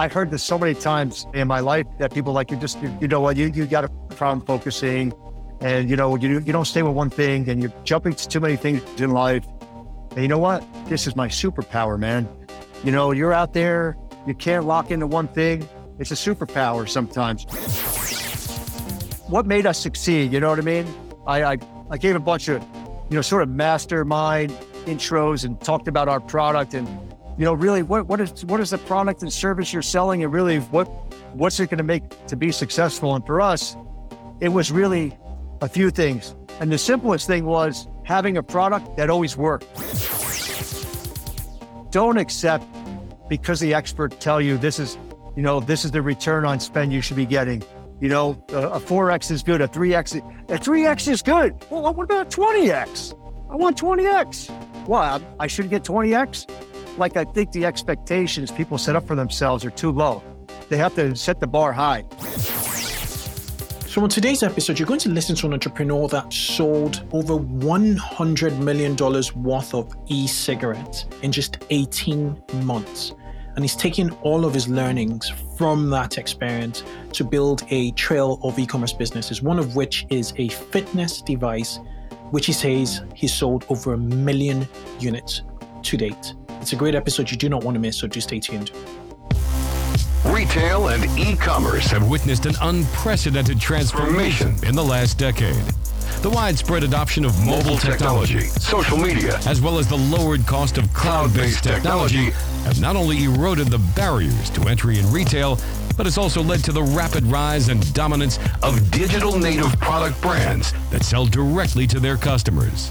I've heard this so many times in my life that people like you just you, you know what you you got a problem focusing, and you know you you don't stay with one thing, and you're jumping to too many things in life. And you know what? This is my superpower, man. You know, you're out there, you can't lock into one thing. It's a superpower sometimes. What made us succeed? You know what I mean? I, I, I gave a bunch of, you know, sort of mastermind intros and talked about our product and, you know, really what, what is what is the product and service you're selling and really what what's it going to make to be successful? And for us, it was really a few things. And the simplest thing was having a product that always worked. Don't accept because the expert tell you this is, you know, this is the return on spend you should be getting. You know, a, 4x is good, a 3x, a 3x is good. Well, what about 20x? I want 20x. Well, I should get 20x. Like I think the expectations people set up for themselves are too low. They have to set the bar high. So, on today's episode, you're going to listen to an entrepreneur that sold over $100 million worth of e cigarettes in just 18 months. And he's taking all of his learnings from that experience to build a trail of e commerce businesses, one of which is a fitness device, which he says he sold over a million units to date. It's a great episode you do not want to miss, so do stay tuned. Retail and e commerce have witnessed an unprecedented transformation in the last decade. The widespread adoption of mobile technology, social media, as well as the lowered cost of cloud based technology have not only eroded the barriers to entry in retail, but it's also led to the rapid rise and dominance of digital native product brands that sell directly to their customers.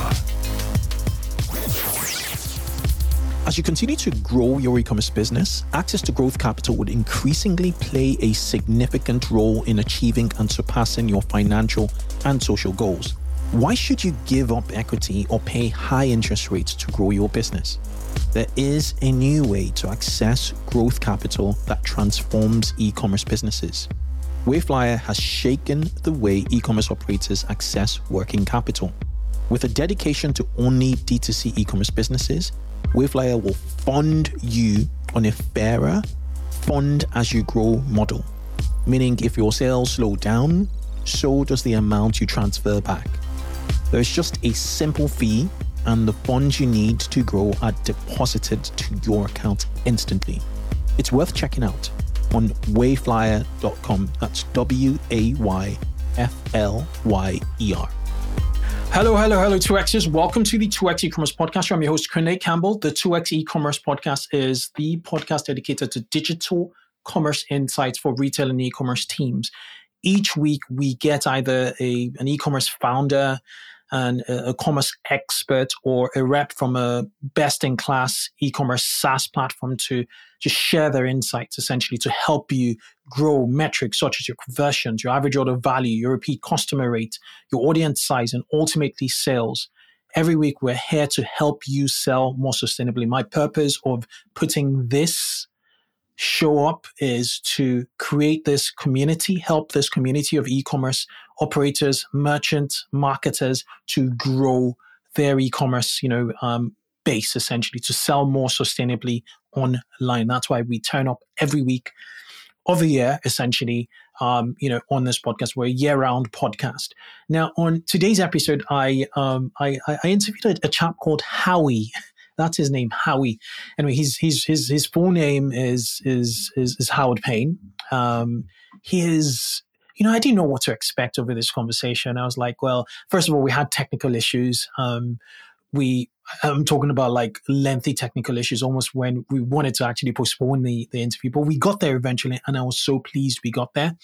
As you continue to grow your e commerce business, access to growth capital would increasingly play a significant role in achieving and surpassing your financial and social goals. Why should you give up equity or pay high interest rates to grow your business? There is a new way to access growth capital that transforms e commerce businesses. Wayflyer has shaken the way e commerce operators access working capital. With a dedication to only D2C e commerce businesses, Wayflyer will fund you on a fairer fund as you grow model. Meaning, if your sales slow down, so does the amount you transfer back. There's just a simple fee, and the funds you need to grow are deposited to your account instantly. It's worth checking out on wayflyer.com. That's W A Y F L Y E R. Hello, hello, hello, 2Xers. Welcome to the 2X e-commerce podcast. I'm your host, Kunle Campbell. The 2X e-commerce podcast is the podcast dedicated to digital commerce insights for retail and e-commerce teams. Each week, we get either a, an e-commerce founder, and a, commerce expert or a rep from a best in class e-commerce SaaS platform to just share their insights essentially to help you grow metrics such as your conversions, your average order value, your repeat customer rate, your audience size, and ultimately sales. Every week, we're here to help you sell more sustainably. My purpose of putting this show up is to create this community, help this community of e-commerce operators, merchants, marketers to grow their e-commerce, you know, um, base essentially to sell more sustainably online. That's why we turn up every week of a year, essentially, um, you know, on this podcast. We're a year-round podcast. Now, on today's episode, I um, I, I interviewed a, chap called Howie. That's his name, Howie. Anyway, he's, he's his his full name is is is, is Howard Payne. Um, he is you know, I didn't know what to expect over this conversation. I was like, well, first of all, we had technical issues. Um, we I'm talking about like lengthy technical issues, almost when we wanted to actually postpone the, the interview, but we got there eventually, and I was so pleased we got there.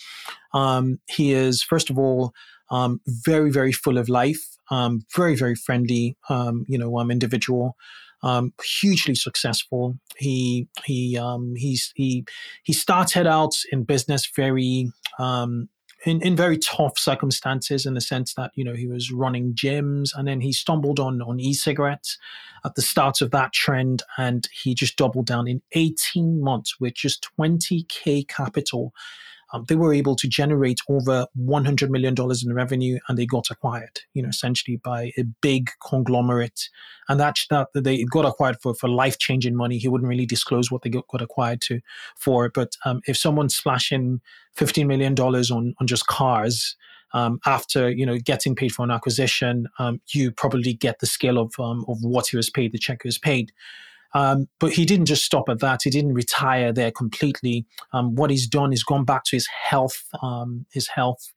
Um, he is, first of all, um, very, very full of life, um, very, very friendly, um, you know, um, individual, um, hugely successful. He he um, he's he he started out in business very um, in, in very tough circumstances in the sense that you know he was running gyms and then he stumbled on on e-cigarettes at the start of that trend and he just doubled down in 18 months with just 20k capital um, they were able to generate over $100 million in revenue and they got acquired, you know, essentially by a big conglomerate. And that, that they got acquired for, for life changing money. He wouldn't really disclose what they got, got acquired to for. But um, if someone's splashing $15 million on, on just cars, um, after you know getting paid for an acquisition, um, you probably get the scale of um, of what he was paid, the check he was paid. Um, but he didn't just stop at that. He didn't retire there completely. Um, what he's done is gone back to his health, um, his health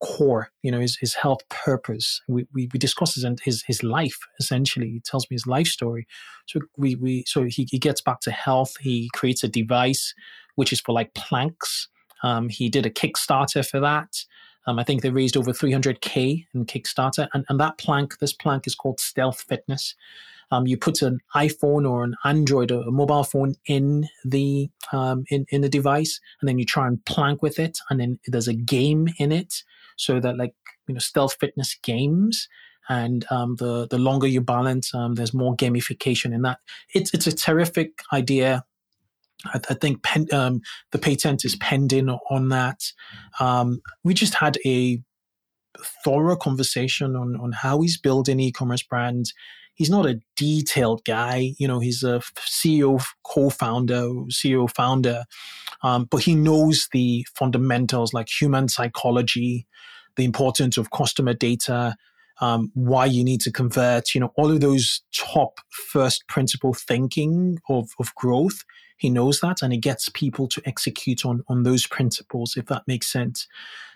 core, you know, his, his health purpose. We, we, we discuss his, his, his life, essentially. He tells me his life story. So we, we, so he, he gets back to health. He creates a device, which is for like planks. Um, he did a Kickstarter for that. Um, I think they raised over 300K in Kickstarter. And, and that plank, this plank is called Stealth Fitness. Um, you put an iPhone or an Android or a mobile phone in the um, in in the device, and then you try and plank with it, and then there's a game in it, so that like you know stealth fitness games. And um, the the longer you balance, um, there's more gamification in that. It's it's a terrific idea. I, I think pen, um, the patent is pending on that. Um, we just had a thorough conversation on on how he's building e-commerce brands he's not a detailed guy. You know, he's a CEO, co-founder, CEO founder, um, but he knows the fundamentals like human psychology, the importance of customer data, um, why you need to convert. You know, all of those top first principle thinking of of growth. He knows that, and he gets people to execute on on those principles, if that makes sense.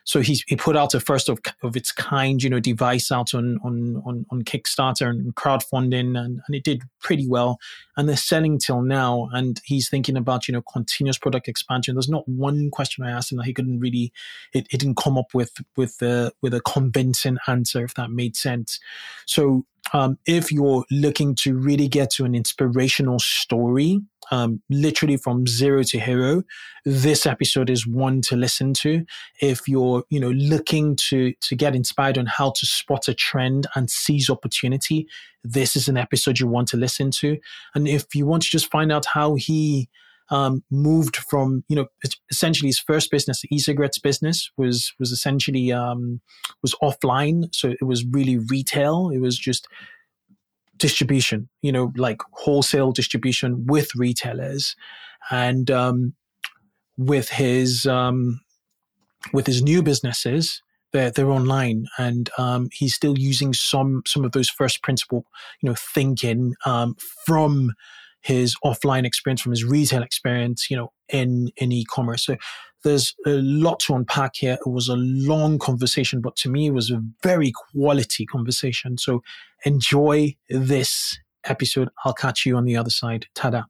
So he he put out a first of, of its kind, you know, device out on on on, on Kickstarter and crowdfunding, and, and it did pretty well. And they're selling till now, and he's thinking about you know continuous product expansion. There's not one question I asked him that he couldn't really, it, it didn't come up with with a with a convincing answer, if that made sense. So um, if you're looking to really get to an inspirational story, um, literally from zero to hero, this episode is one to listen to. If you're, you know, looking to to get inspired on how to spot a trend and seize opportunity, this is an episode you want to listen to. And if you want to just find out how he um, moved from you know essentially his first business, the e-cigarettes business, was was essentially um, was offline, so it was really retail. It was just distribution, you know, like wholesale distribution with retailers, and um, with his um, with his new businesses, they're they're online, and um, he's still using some some of those first principle, you know, thinking um, from his offline experience, from his retail experience, you know, in in e-commerce. So there's a lot to unpack here. It was a long conversation, but to me, it was a very quality conversation. So enjoy this episode. I'll catch you on the other side. Tada.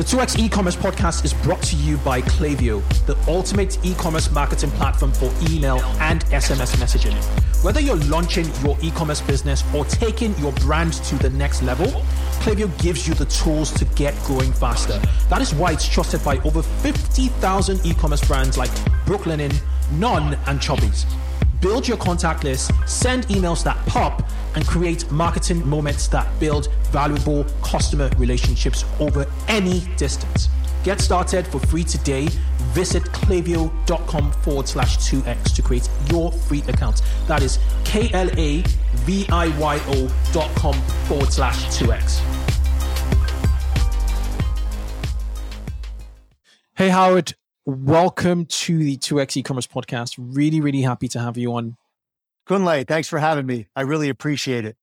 The 2x e-commerce podcast is brought to you by Klaviyo, the ultimate e-commerce marketing platform for email and SMS messaging. Whether you're launching your e-commerce business or taking your brand to the next level, Klaviyo gives you the tools to get growing faster. That is why it's trusted by over 50,000 e-commerce brands like Brooklinen, Non, and Chubbies. Build your contact list, send emails that pop, and create marketing moments that build valuable customer relationships over any distance. Get started for free today. Visit klaviyo.com forward slash 2x to create your free account. That is K L A V I Y O dot com forward slash 2x. Hey, Howard. Welcome to the 2x e-commerce podcast. Really, really happy to have you on. Kunle, thanks for having me. I really appreciate it.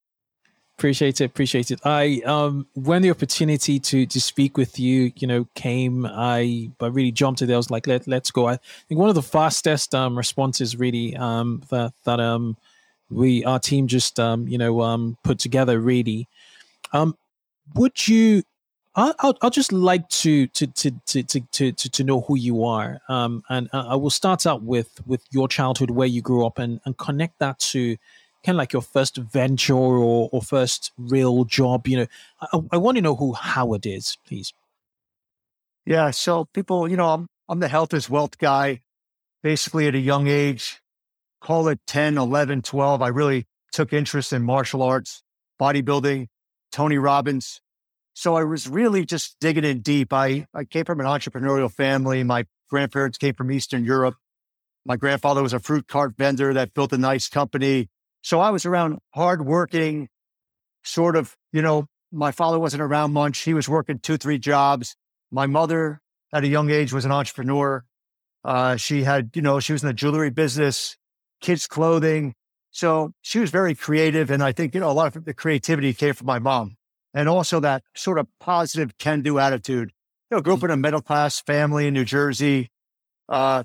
Appreciate it. Appreciate it. I um when the opportunity to to speak with you, you know, came, I I really jumped at it. I was like, let let's go. I think one of the fastest um responses really um that that um we our team just um you know um put together really. Um would you I'll, I'll, just like to to, to to to to to know who you are, um, and I will start out with with your childhood, where you grew up, and and connect that to kind of like your first venture or or first real job. You know, I, I want to know who Howard is, please. Yeah, so people, you know, I'm I'm the health is wealth guy. Basically, at a young age, call it 10, 11, 12, I really took interest in martial arts, bodybuilding, Tony Robbins so I was really just digging in deep. I, I came from an entrepreneurial family. My grandparents came from Eastern Europe. My grandfather was a fruit cart vendor that built a nice company. So I was around hardworking, sort of, you know, my father wasn't around much. He was working two, three jobs. My mother at a young age was an entrepreneur. Uh, she had, you know, she was in the jewelry business, kids' clothing. So she was very creative. And I think, you know, a lot of the creativity came from my mom and also that sort of positive can do attitude. You know, grew up in a middle class family in New Jersey. Uh,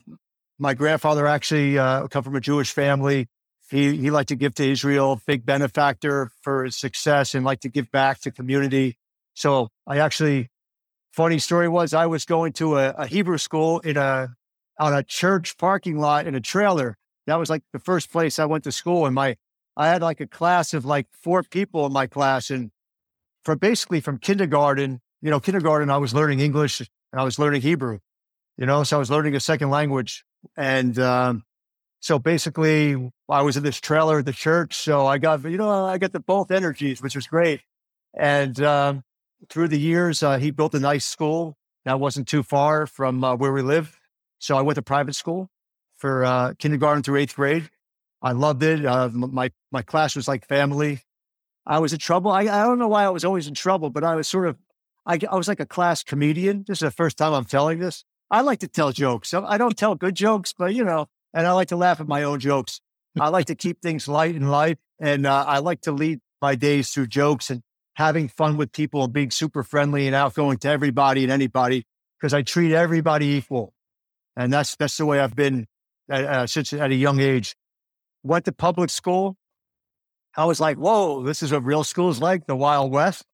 my grandfather actually uh, come from a Jewish family. He he liked to give to Israel, big benefactor for his success, and liked to give back to community. So I actually, funny story was I was going to a, a Hebrew school in a on a church parking lot in a trailer. That was like the first place I went to school, and my I had like a class of like four people in my class, and from basically from kindergarten, you know, kindergarten, I was learning English and I was learning Hebrew, you know, so I was learning a second language. And um, so basically, I was in this trailer at the church. So I got, you know, I got the both energies, which was great. And um, through the years, uh, he built a nice school that wasn't too far from uh, where we live. So I went to private school for uh, kindergarten through eighth grade. I loved it. Uh, my my class was like family. I was in trouble. I, I don't know why I was always in trouble, but I was sort of, I, I was like a class comedian. This is the first time I'm telling this. I like to tell jokes. I don't tell good jokes, but you know, and I like to laugh at my own jokes. I like to keep things light in life. And uh, I like to lead my days through jokes and having fun with people and being super friendly and outgoing to everybody and anybody because I treat everybody equal. And that's, that's the way I've been uh, uh since at a young age. Went to public school, I was like, whoa, this is what real school's like, the Wild West,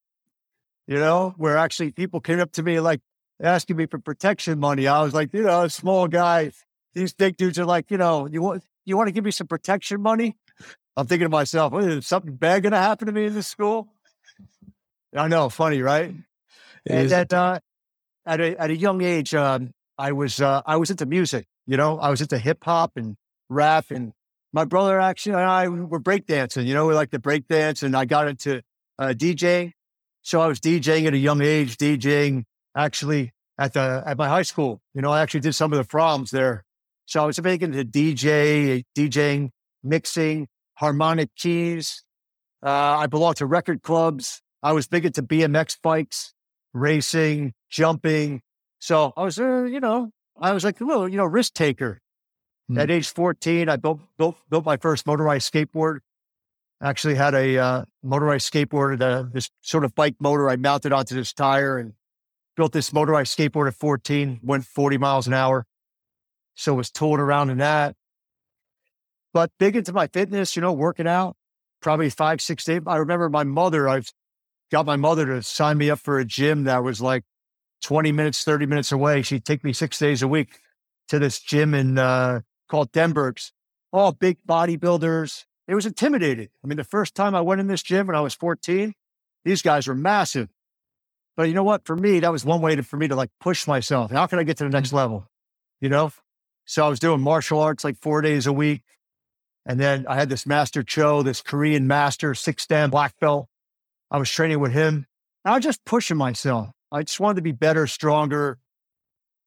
you know, where actually people came up to me like asking me for protection money. I was like, you know, a small guy. These big dudes are like, you know, you want you want to give me some protection money? I'm thinking to myself, is something bad going to happen to me in this school? I know, funny, right? It and at, uh, at a at a young age, um, I was uh, I was into music. You know, I was into hip hop and rap and my brother actually and I were breakdancing. You know, we like to breakdance, and I got into uh, DJing. So I was DJing at a young age, DJing actually at the at my high school. You know, I actually did some of the proms there. So I was big into DJ, DJing, mixing, harmonic keys. Uh, I belonged to record clubs. I was big into BMX bikes, racing, jumping. So I was, uh, you know, I was like a little, you know, risk taker. Mm. At age 14, I built, built, built my first motorized skateboard. Actually had a uh, motorized skateboard, uh, this sort of bike motor I mounted onto this tire and built this motorized skateboard at 14, went 40 miles an hour. So was tooling around in that. But big into my fitness, you know, working out, probably five, six days. I remember my mother, I got my mother to sign me up for a gym that was like 20 minutes, 30 minutes away. She'd take me six days a week to this gym in uh, called Denberg's, all big bodybuilders. It was intimidating. I mean, the first time I went in this gym when I was 14, these guys were massive. But you know what? For me, that was one way to, for me to like push myself. How can I get to the next mm-hmm. level? You know? So I was doing martial arts like four days a week. And then I had this master Cho, this Korean master, six dan black belt. I was training with him. I was just pushing myself. I just wanted to be better, stronger,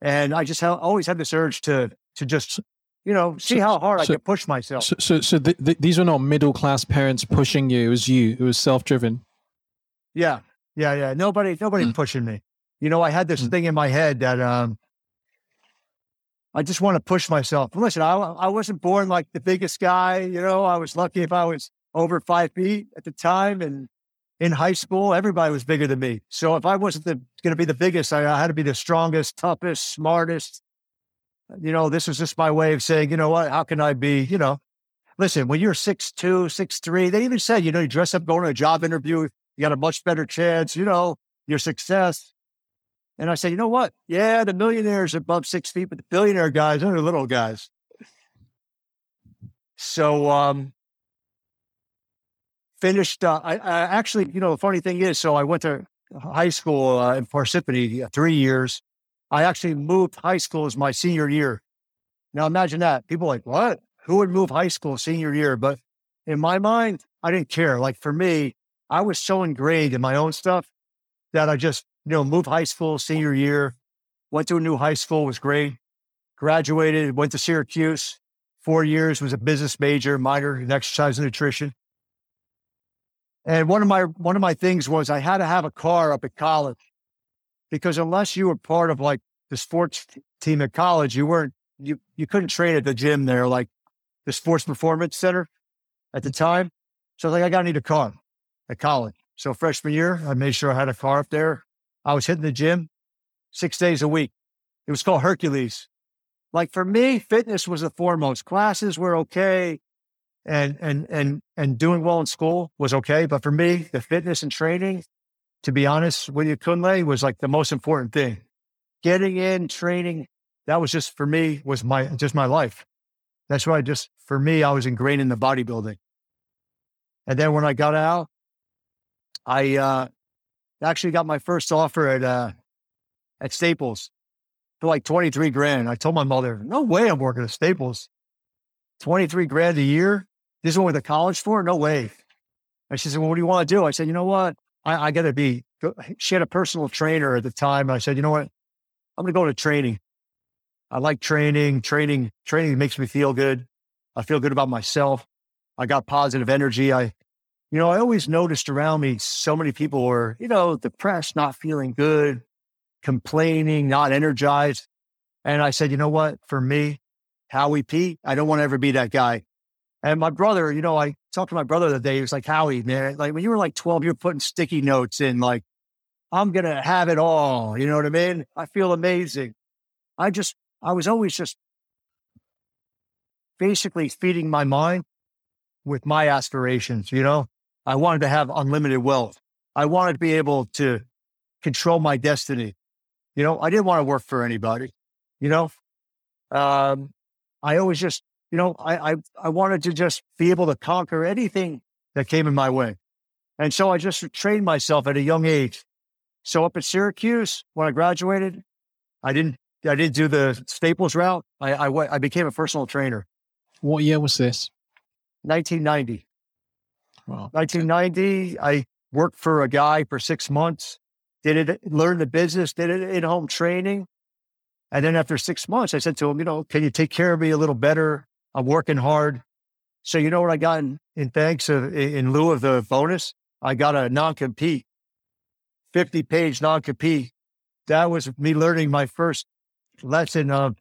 And I just ha- always had this urge to to just you know see So- how hard I so- could push myself. So, so, so th- th- these were not middle class parents pushing you. It was you. It was self driven. Yeah, yeah, yeah. Nobody, nobody Mm. pushing me. You know, I had this Mm. thing in my head that um, I just want to push myself. Listen, I, I wasn't born like the biggest guy. You know, I was lucky if I was over five feet at the time, and in high school, everybody was bigger than me. So if I wasn't going to be the biggest, I, I had to be the strongest, toughest, smartest. You know, this was just my way of saying, you know what? How can I be? You know, listen, when you're six two, six three, they even said, you know, you dress up going to a job interview, you got a much better chance, you know, your success. And I said, you know what? Yeah, the millionaires are above six feet, but the billionaire guys, they're the little guys. So, um, finished. Uh, I, I actually, you know, the funny thing is, so I went to high school uh, in Parsippany uh, three years. I actually moved high school as my senior year. Now imagine that. People like, what? Who would move high school senior year? But in my mind, I didn't care. Like for me, I was so ingrained in my own stuff that I just, you know, moved high school senior year, went to a new high school, was great, graduated, went to Syracuse, four years, was a business major, minor in exercise and nutrition. And one of my one of my things was I had to have a car up at college because unless you were part of like the sports team at college, you weren't you you couldn't train at the gym there, like the sports performance center at the mm-hmm. time. So I was like, I gotta need a car at college. So freshman year, I made sure I had a car up there. I was hitting the gym six days a week. It was called Hercules. Like for me, fitness was the foremost. Classes were okay and and and and doing well in school was okay. But for me, the fitness and training, to be honest with you, Kunle was like the most important thing. Getting in, training, that was just for me, was my just my life. That's why just for me, I was ingrained in the bodybuilding. And then when I got out, I uh actually got my first offer at uh at Staples for like 23 grand. I told my mother, no way I'm working at Staples. 23 grand a year? This is what we're the college for? No way. And she said, Well, what do you want to do? I said, You know what? I, I got to be. She had a personal trainer at the time. I said, You know what? I'm going to go to training. I like training. Training, training makes me feel good. I feel good about myself. I got positive energy. I, you know, I always noticed around me so many people were, you know, depressed, not feeling good, complaining, not energized. And I said, You know what? For me, Howie I don't want to ever be that guy. And my brother, you know, I talked to my brother the other day. He was like, Howie, man, like when you were like 12, you're putting sticky notes in, like, I'm going to have it all. You know what I mean? I feel amazing. I just, I was always just basically feeding my mind with my aspirations. You know, I wanted to have unlimited wealth. I wanted to be able to control my destiny. You know, I didn't want to work for anybody, you know? Um, I always just, you know, I, I, I wanted to just be able to conquer anything that came in my way. And so I just trained myself at a young age. So up at Syracuse, when I graduated, I didn't, I didn't do the Staples route. I, I, I became a personal trainer. What year was this? 1990. Wow. 1990, I worked for a guy for six months, did it, learned the business, did it in home training. And then after six months, I said to him, you know, can you take care of me a little better? I'm working hard. So you know what I got in, in thanks of, in lieu of the bonus? I got a non-compete, 50 page non-compete. That was me learning my first lesson of,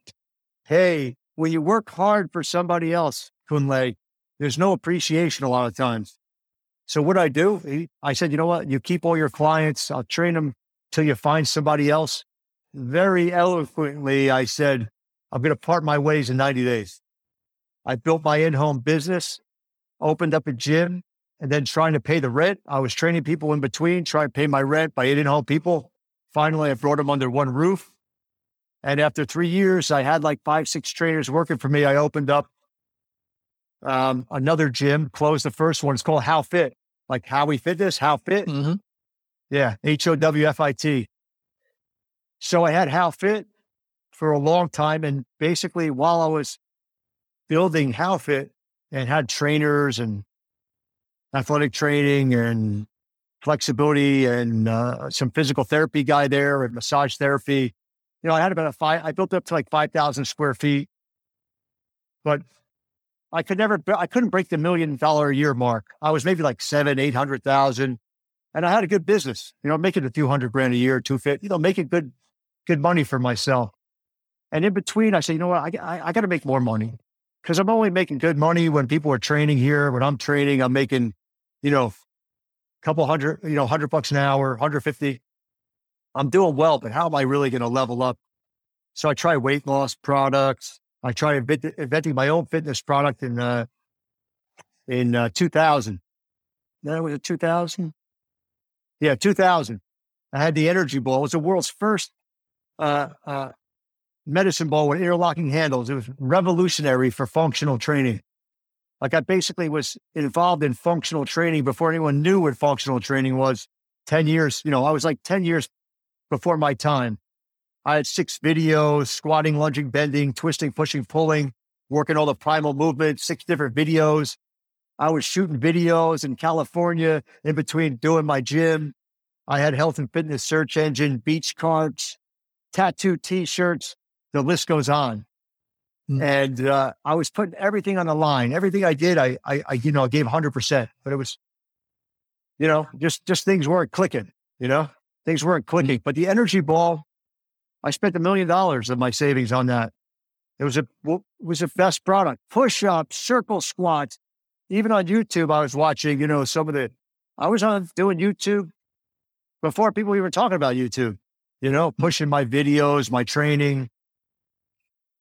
hey, when you work hard for somebody else, Kunle, there's no appreciation a lot of times. So what I do, I said, you know what? You keep all your clients. I'll train them till you find somebody else. Very eloquently, I said, I'm going to part my ways in 90 days. I built my in-home business, opened up a gym, and then trying to pay the rent. I was training people in between, trying to pay my rent by in-home people. Finally, I brought them under one roof. And after three years, I had like five, six trainers working for me. I opened up um, another gym, closed the first one. It's called How Fit, like Howie Fitness, How Fit. Mm-hmm. Yeah, H O W F I T. So I had How Fit for a long time. And basically, while I was building How Fit and had trainers and athletic training and flexibility and uh, some physical therapy guy there and massage therapy, you know, I had about a five, I built up to like 5,000 square feet, but I could never, I couldn't break the million dollar a year mark. I was maybe like seven, 800,000. And I had a good business, you know, making a few hundred grand a year, 250, you know, making good, good money for myself. And in between, I said, you know what, I, I, I got to make more money because I'm only making good money when people are training here. When I'm training, I'm making, you know, a couple hundred, you know, hundred bucks an hour, 150. I'm doing well, but how am I really going to level up? So I try weight loss products. I try inventing my own fitness product in uh, in uh, 2000. That was it 2000. Yeah, 2000. I had the energy ball. It was the world's first uh, uh, medicine ball with interlocking handles. It was revolutionary for functional training. Like I basically was involved in functional training before anyone knew what functional training was. 10 years, you know, I was like 10 years before my time. I had six videos, squatting, lunging, bending, twisting, pushing, pulling, working all the primal movements, six different videos. I was shooting videos in California in between doing my gym. I had health and fitness search engine, beach carts, tattoo t-shirts. The list goes on. Mm. And uh, I was putting everything on the line. Everything I did, I, I, I, you know, gave hundred percent. But it was, you know, just just things weren't clicking. You know, things weren't clicking. But the energy ball, I spent a million dollars of my savings on that. It was a it was a best product. Push ups, circle squats. Even on YouTube, I was watching. You know, some of the. I was on doing YouTube before people even talking about YouTube. You know, pushing my videos, my training.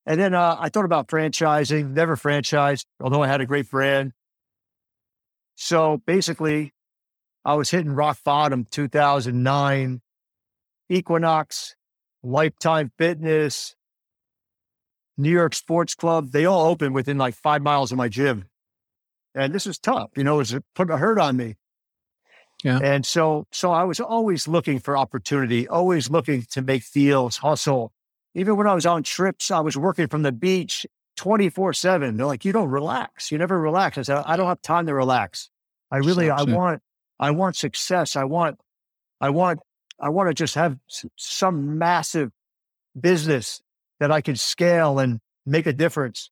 And then uh, I thought about franchising. Never franchised, although I had a great brand. So basically, I was hitting rock bottom 2009. Equinox, Lifetime Fitness, New York Sports Club, they all opened within like five miles of my gym. And this was tough, you know, it was put a hurt on me. Yeah. And so, so I was always looking for opportunity, always looking to make deals, hustle. Even when I was on trips, I was working from the beach 24 seven. They're like, you don't relax. You never relax. I said, I don't have time to relax. I really, I want, I want success. I want, I want, I want to just have some massive business that I could scale and make a difference.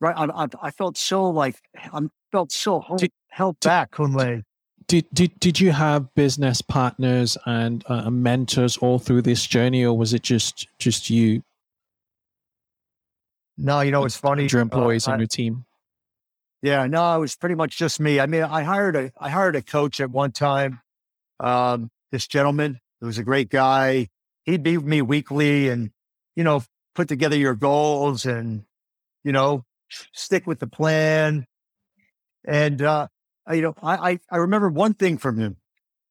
Right. I, I, I felt so like, I felt so did, held did, back, Kunle. Did, did, did you have business partners and uh, mentors all through this journey or was it just, just you? No, you know, it's funny. Your uh, employees uh, on your team. Yeah, no, it was pretty much just me. I mean, I hired a I hired a coach at one time. Um, this gentleman, who was a great guy. He'd be with me weekly and, you know, put together your goals and, you know, stick with the plan. And uh, you know, I, I I remember one thing from him,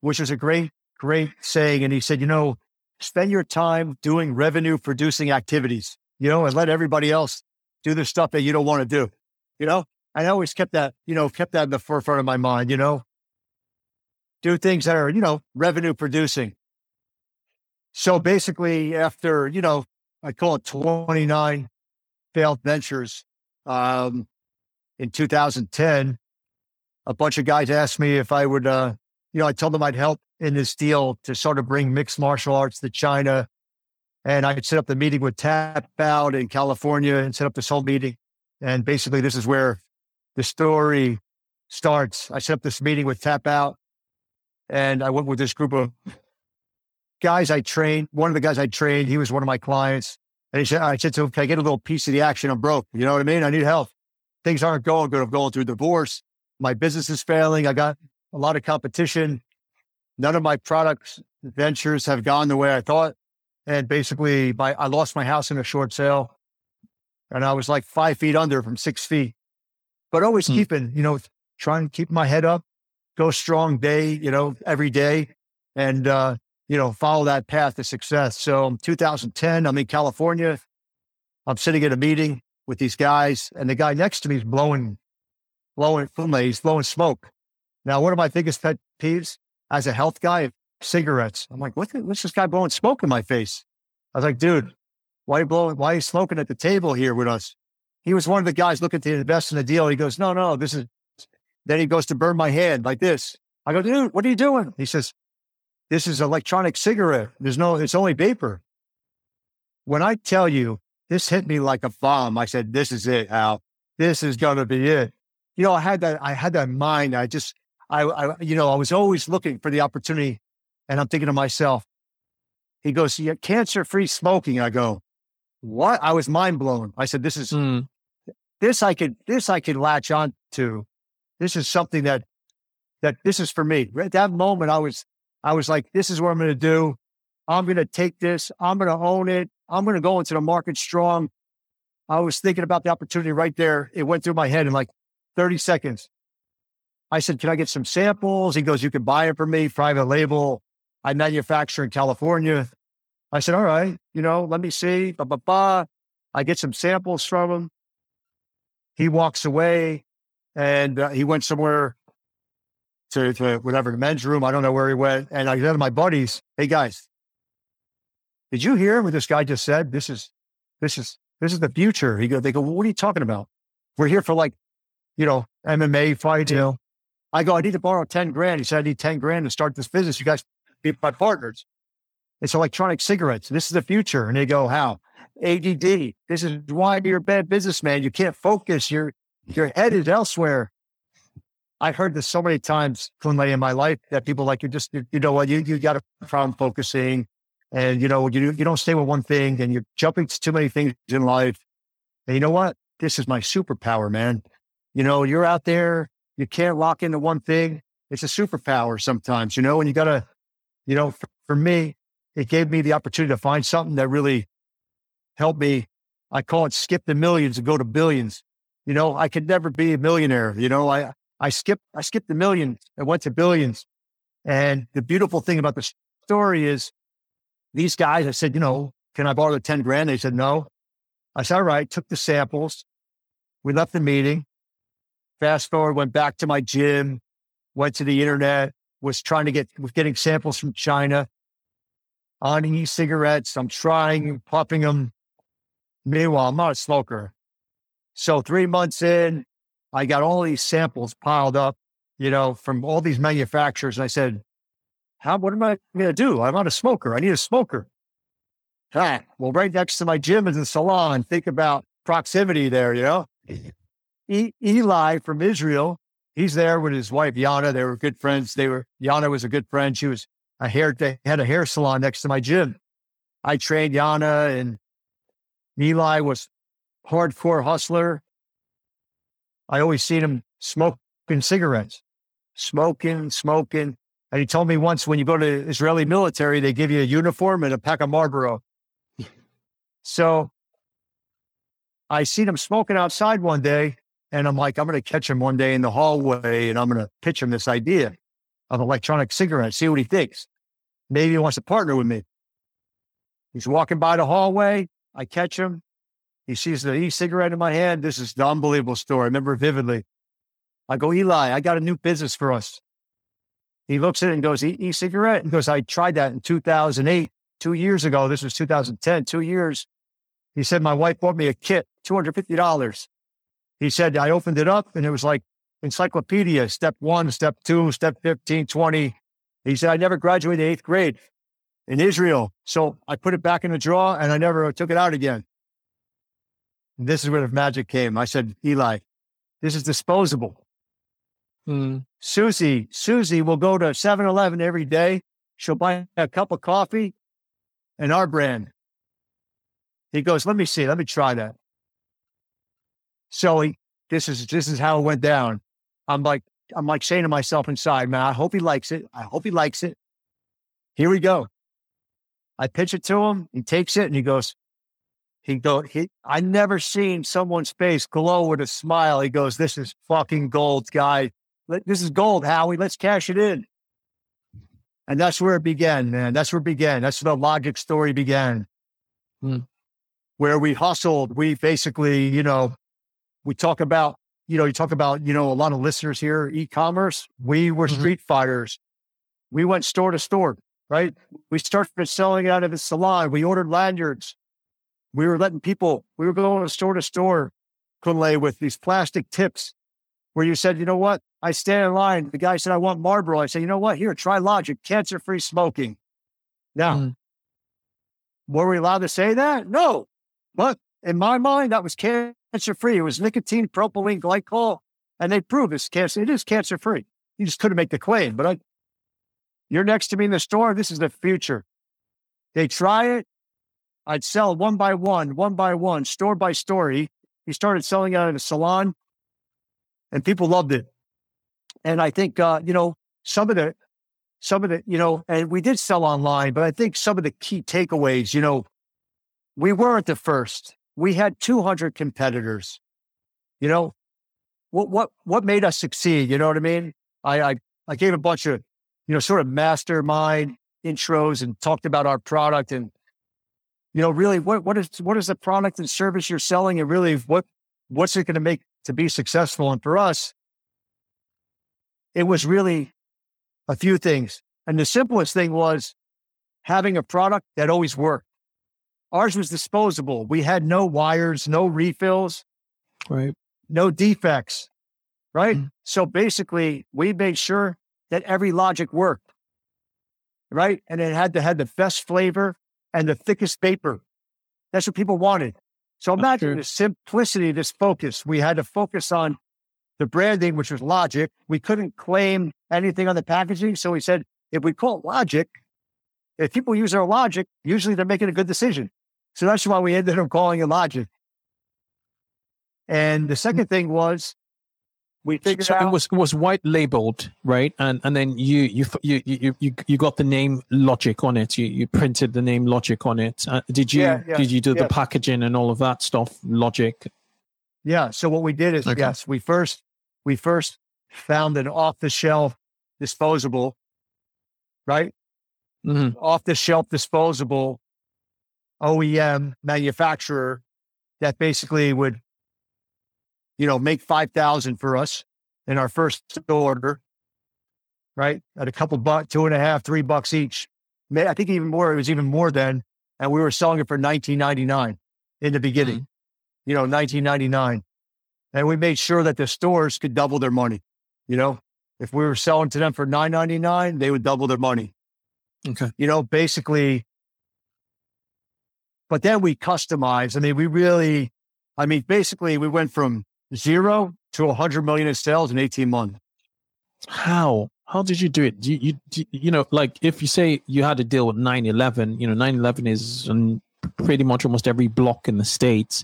which was a great, great saying. And he said, you know, spend your time doing revenue producing activities, you know, and let everybody else do the stuff that you don't want to do. You know, I always kept that, you know, kept that in the forefront of my mind, you know, do things that are, you know, revenue producing. So basically, after, you know, I call it 29 failed ventures um, in 2010, a bunch of guys asked me if I would, uh, you know, I told them I'd help in this deal to sort of bring mixed martial arts to China. And I set up the meeting with Tap Out in California and set up this whole meeting. And basically, this is where the story starts. I set up this meeting with Tap Out, and I went with this group of guys I trained. One of the guys I trained, he was one of my clients. And he said, I said to him, Can I get a little piece of the action? I'm broke. You know what I mean? I need help. Things aren't going good. I'm going through divorce. My business is failing. I got a lot of competition. None of my products ventures have gone the way I thought. And basically, my, I lost my house in a short sale. And I was like five feet under from six feet but always hmm. keeping, you know, trying to keep my head up, go strong day, you know, every day and, uh, you know, follow that path to success. So 2010, I'm in California. I'm sitting at a meeting with these guys and the guy next to me is blowing, blowing, he's blowing smoke. Now, one of my biggest pet peeves as a health guy, cigarettes. I'm like, what, what's this guy blowing smoke in my face? I was like, dude, why are you blowing, why are you smoking at the table here with us? he was one of the guys looking to invest in the deal. He goes, no, no, this is, then he goes to burn my hand like this. I go, dude, what are you doing? He says, this is electronic cigarette. There's no, it's only vapor. when I tell you this hit me like a bomb, I said, this is it, Al. This is going to be it. You know, I had that, I had that mind. I just, I, I, you know, I was always looking for the opportunity and I'm thinking to myself, he goes, yeah, cancer free smoking. I go, what? I was mind blown. I said, this is, Mm. this I could, this I could latch on to. This is something that, that this is for me. At that moment, I was, I was like, this is what I'm going to do. I'm going to take this. I'm going to own it. I'm going to go into the market strong. I was thinking about the opportunity right there. It went through my head and like 30 seconds. I said, Can I get some samples? He goes, You can buy it from me, private label. I manufacture in California. I said, All right, you know, let me see. Ba, ba, ba. I get some samples from him. He walks away and uh, he went somewhere to, to whatever, the men's room. I don't know where he went. And I said to my buddies, Hey guys, did you hear what this guy just said? This is, this is, this is the future. He go, they go, well, what are you talking about? We're here for like, you know, MMA you know. I go, I need to borrow 10 grand. He said, I need 10 grand to start this business. You guys be my partners. It's electronic cigarettes. This is the future. And they go, how? ADD. This is why you're a bad businessman. You can't focus. Your, your head is elsewhere. I heard this so many times, Kunle, in my life that people like, you just, you, you know what, you, you got a problem focusing and, you know, you, you don't stay with one thing and you're jumping to too many things in life. And you know what? This is my superpower, man. You know, you're out there, you can't lock into one thing. It's a superpower sometimes, you know, and you got to, you know, for, for me, it gave me the opportunity to find something that really helped me. I call it skip the millions and go to billions. You know, I could never be a millionaire. You know, I, I skipped, I skipped the millions and went to billions. And the beautiful thing about the story is these guys, I said, you know, can I borrow the 10 grand? They said, no. I said, all right, took the samples. We left the meeting. Fast forward, went back to my gym, went to the internet, was trying to get, was getting samples from China on e-cigarettes. I'm trying, popping them. Meanwhile, I'm not a smoker. So three months in, I got all these samples piled up, you know, from all these manufacturers. And I said, how, what am I going to do? I'm not a smoker. I need a smoker. Ah, well, right next to my gym is a salon. Think about proximity there, you know? E- Eli from Israel, he's there with his wife, Yana. They were good friends. They were, Yana was a good friend. She was a hair, they had a hair salon next to my gym. I trained Yana and Eli was hardcore hustler. I always seen him smoking cigarettes, smoking, smoking. And he told me once when you go to Israeli military, they give you a uniform and a pack of Marlboro. so I seen him smoking outside one day, and I'm like, I'm going to catch him one day in the hallway, and I'm going to pitch him this idea of electronic cigarettes, see what he thinks. Maybe he wants to partner with me. He's walking by the hallway. I catch him. He sees the e-cigarette in my hand. This is the unbelievable story. I remember vividly. I go, Eli, I got a new business for us. He looks at it and goes, e- e-cigarette? And goes, I tried that in 2008, two years ago. This was 2010, two years. He said, my wife bought me a kit, $250. He said, I opened it up and it was like encyclopedia, step one, step two, step 15, 20. He said, I never graduated eighth grade in Israel. So I put it back in the drawer and I never took it out again. And this is where the magic came. I said, Eli, this is disposable. Mm. Susie, Susie will go to 7 Eleven every day. She'll buy a cup of coffee and our brand. He goes, Let me see, let me try that. So he, this is this is how it went down. I'm like, I'm like saying to myself inside, man, I hope he likes it. I hope he likes it. Here we go. I pitch it to him. He takes it and he goes, he go, he, I never seen someone's face glow with a smile. He goes, this is fucking gold, guy. This is gold, Howie. Let's cash it in. And that's where it began, man. That's where it began. That's where the logic story began. Hmm. Where we hustled. We basically, you know, we talk about, you know, you talk about, you know, a lot of listeners here, e-commerce. We were Mhm. street fighters. We went store to store, right? We started selling out of the salon. We ordered lanyards. We were letting people, we were going to store to store, Kunle, with these plastic tips where you said, you know what? I stand in line. The guy said, I want Marlboro. I said, you know what? Here, try Logic, cancer free smoking. Now, Mm. Were we allowed to say that? No. But in my mind, that was cancer free. It was nicotine, propylene, glycol, and they proved it's cancer. It is cancer free. You just couldn't make the claim. But I, you're next to me in the store. This is the future. They try it. I'd sell one by one, one by one, store by story. He started selling out in a salon, and people loved it. And I think, uh, you know, some of the, some of the, you know, and we did sell online, but I think some of the key takeaways, you know, we weren't the first. We had 200 competitors. You know, what what what made us succeed? You know what I mean? I I, I gave a bunch of, you know, sort of mastermind intros and talked about our product and, you know, really what what is what is the product and service you're selling and really what what's it going to make to be successful? And for us, it was really a few things. And the simplest thing was having a product that always worked. Ours was disposable. We had no wires, no refills, right? No defects, right? Mm-hmm. So basically, we made sure that every logic worked, right? And it had to have the best flavor and the thickest paper. That's what people wanted. So imagine the simplicity this focus. We had to focus on the branding, which was Logic. We couldn't claim anything on the packaging. So we said, if we call it Logic, if people use our Logic, usually they're making a good decision. So that's why we ended up calling it Logic. And the second thing was we figured so out it was it was white labeled, right? And and then you you you you you, you got the name Logic on it. You you printed the name Logic on it. Uh, did you Yeah, yeah, did you do yeah. the packaging and all of that stuff? Logic. Yeah. So what we did is Okay. yes, we first we first found an off the shelf disposable, right? hmm Off the shelf disposable OEM manufacturer that basically would, you know, make five thousand for us in our first order, right? At a couple bucks, two and a half, three bucks each. I think even more. It was even more then, and we were selling it for nineteen ninety nine in the beginning. Mm-hmm. You know, nineteen ninety nine, and we made sure that the stores could double their money. You know, if we were selling to them for nine ninety nine, they would double their money Okay. you know, basically. But then we customized. I mean, we really, I mean, basically, we went from zero to 100 million in sales in 18 months. How? How did you do it? You, you, you- know, like if you say you had a deal with 9-11, you know, 9-11 is on pretty much almost every block in the States.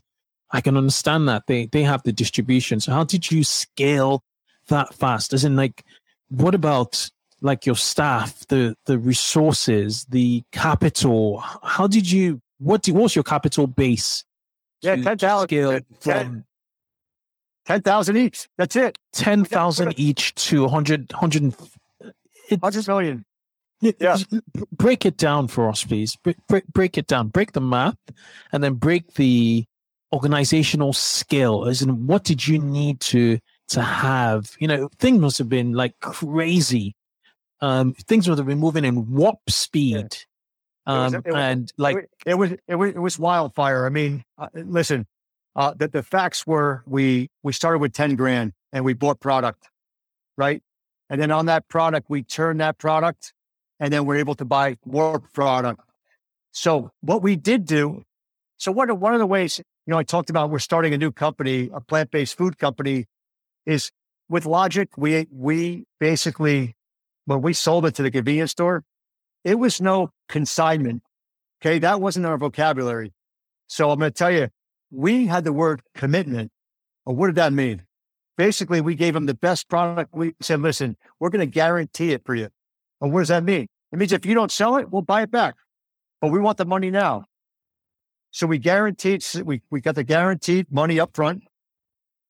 I can understand that. They, they have the distribution. So how did you scale that fast? As in like, what about like your staff, the, the resources, the capital? How did you, what, do, what was your capital base? Yeah, 10,000 scale 10 from 10,000 each. That's it. 10,000 each to 100, 100, 100 million. Yeah. Break it down for us, please. Break, break, break it down. Break the math and then break the organizational skill. As in, what did you need to to have? You know, things must have been like crazy. Um, things must have been moving in warp speed. Um, it was- and like, it was, it was, it was wildfire. I mean, uh, listen, uh, the, the facts were we, we started with 10 grand and we bought product, right? And then on that product, we turned that product and then we're able to buy more product. So what we did do, so one one of the ways, you know, I talked about we're starting a new company, a plant-based food company is with Logic. We, we basically, when we sold it to the convenience store, it was no consignment. Okay. That wasn't our vocabulary. So I'm going to tell you, we had the word commitment. Well, what did that mean? Basically, we gave them the best product. We said, listen, we're going to guarantee it for you. And what does that mean? It means if you don't sell it, we'll buy it back. But we want the money now. So we guaranteed, we, we got the guaranteed money up front,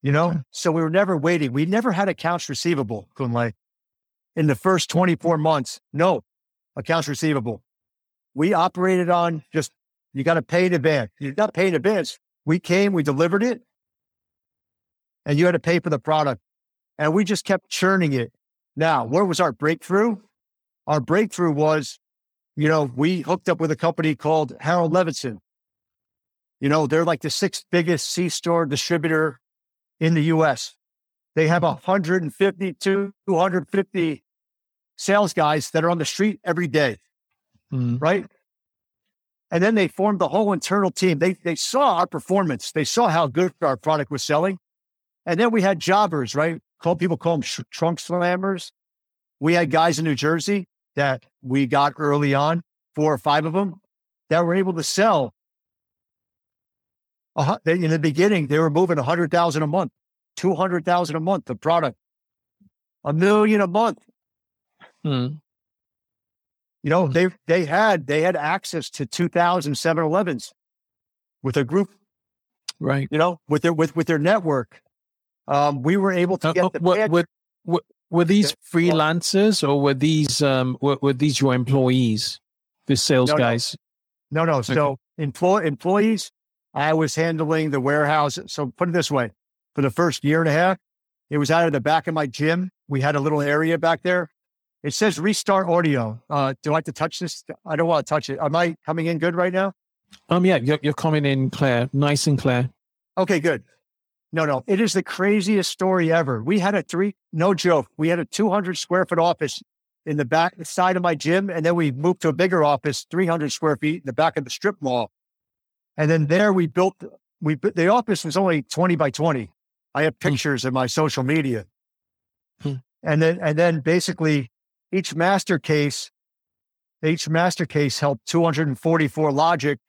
you know? So we were never waiting. We never had accounts receivable, Kunle, in the first 24 months. No accounts receivable. We operated on just, you got to pay in advance. You're not paying in advance. We came, we delivered it, and you had to pay for the product. And we just kept churning it. Now, where was our breakthrough? Our breakthrough was, you know, we hooked up with a company called Harold Levinson. You know, they're like the sixth biggest C store distributor in the US. They have 150 to 250 sales guys that are on the street every day, mm, right? And then they formed the whole internal team. They, they saw our performance. They saw how good our product was selling. And then we had jobbers, right? Call people call them sh- trunk slammers. We had guys in New Jersey that we got early on, four or five of them that were able to sell. Uh, in the beginning, they were moving a hundred thousand a month, two hundred thousand a month the product, a million a month. Hmm. You know, they they had they had access to 2,000 7-Elevens with a group, Right. you know, with their with with their network. Um, we were able to Uh, get uh, the were, pad- were, were, these freelancers or were these um were, were these your employees, the sales No, no. guys? No, no. So employ, employees, I was handling the warehouse. So put it this way: for the first year and a half, it was out of the back of my gym. We had a little area back there. It says restart audio. Uh, do I have to touch this? I don't want to touch it. Am I coming in good right now? Um, yeah, you're, you're coming in clear, nice and clear. Okay, good. No, no. It is the craziest story ever. We had a three, no joke. We had a 200 square foot office in the back side of my gym. And then we moved to a bigger office, 300 square feet in the back of the strip mall. And then there we built, we, the office was only 20 by 20. I have pictures in my social media. Hmm. And then, and then basically each master case, each master case held 244 logic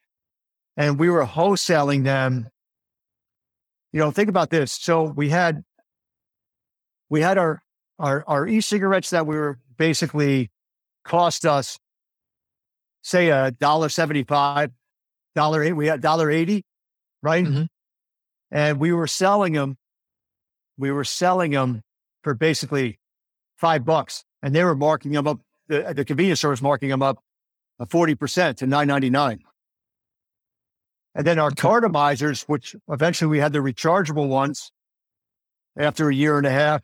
and we were wholesaling them you know, think about this. So we had we had our our our e-cigarettes that we were basically cost us say a dollar seventy five, dollar eight. We had dollar eighty, right? Mhm. And we were selling them. We were selling them for basically five bucks, and they were marking them up. The, uh, the convenience store was marking them up a forty percent to nine ninety nine. And then our cartomizers, which eventually we had the rechargeable ones after a year and a half,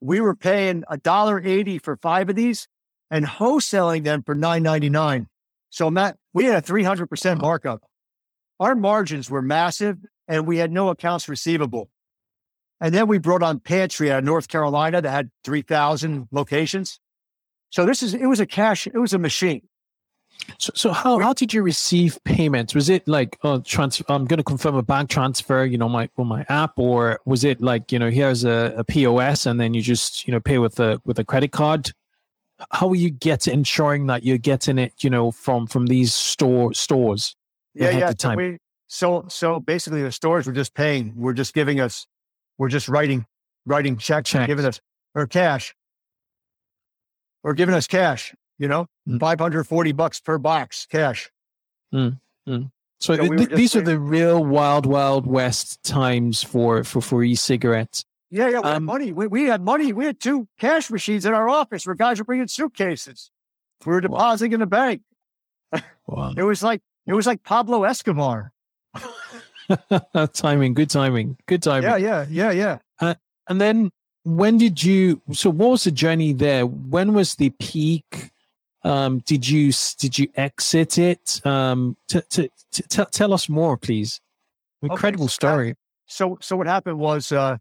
we were paying a dollar eighty for five of these and wholesaling them for nine ninety nine. So Matt, we had a three hundred percent markup. Our margins were massive, and we had no accounts receivable. And then we brought on Pantry out of North Carolina that had three thousand locations. So this is it was a cash, it was a machine. So, so how, how did you receive payments? Was it like, oh, trans- I'm going to confirm a bank transfer, you know, my on my app, or was it like, you know, here's a, a POS and then you just, you know, pay with a with a credit card? How are you get ensuring that you're getting it, you know, from from these store stores? Yeah, yeah. So, we, so so basically, the stores were just paying. We're just giving us. We're just writing writing checks, Checks. giving us or cash, or giving us cash. You know, Mm. five hundred forty bucks per box cash. So Yeah, th- we th- these are the real wild, wild west times for for for e-cigarettes. Yeah, yeah. We had Um, money. We, we had money. We had two cash machines in our office where guys were bringing suitcases. We were depositing in the bank. Wow. It was like it was like Pablo Escobar. timing, good timing, good timing. Yeah, yeah, yeah, yeah. And then when did you? So what was the journey there? When was the peak? Um, did you did you exit it? Um, t- t- t- tell us more, please. Incredible so that- story. so so what happened was uh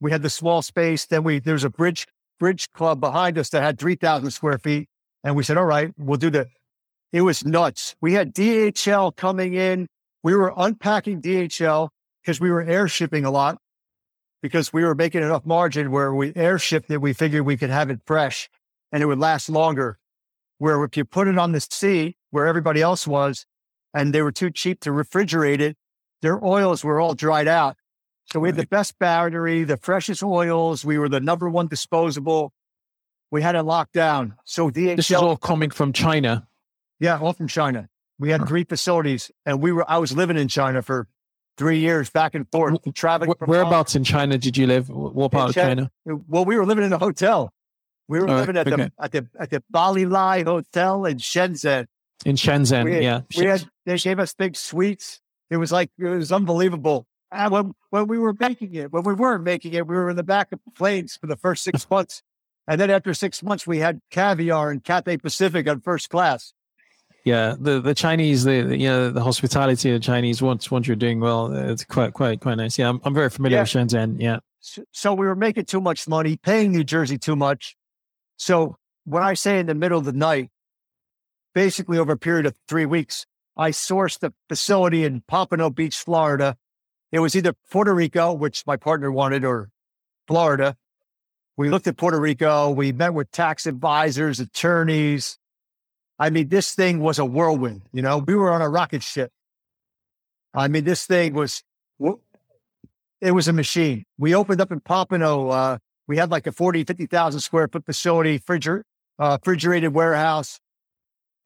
we had the small space then we there's a bridge bridge club behind us that had 3000 square feet and we said all right we'll do the it was nuts we had dhl coming in we were unpacking dhl because we were air shipping a lot because we were making enough margin where we air shipped it we figured we could have it fresh and it would last longer where if you put it on the sea where everybody else was and they were too cheap to refrigerate it their oils were all dried out. So we had the best battery, the freshest oils. We were the number one disposable. We had it locked down. So DHL, This is all coming from China. yeah, all from China. We had three facilities, and we were. I was living in China for three years, back and forth, traveling. Whereabouts in China did you live? What part of China. China? Uh, well, we were living in a hotel. We were All right, living at okay. the at the at the Bali Lai Hotel in Shenzhen. In Shenzhen, we had, yeah. we had they gave us big suites. It was like it was unbelievable. And when when we were making it, when we weren't making it, we were in the back of planes for the first six months, and then after six months, we had caviar and Cathay Pacific on first class. Yeah, the the Chinese, the, the you know the hospitality of the Chinese once once you're doing well, it's quite quite quite nice. Yeah, I'm, I'm very familiar Yeah. with Shenzhen. Yeah, So, so we were making too much money, paying New Jersey too much. So when I say in the middle of the night, basically over a period of three weeks, I sourced the facility in Pompano Beach, Florida. It was either Puerto Rico, which my partner wanted, or Florida. We looked at Puerto Rico. We met with tax advisors, attorneys. I mean, this thing was a whirlwind. You know, we were on a rocket ship. I mean, this thing was, it was a machine. We opened up in Pompano. Uh, we had like a 40, 50,000 square foot facility, refriger, uh, refrigerated warehouse.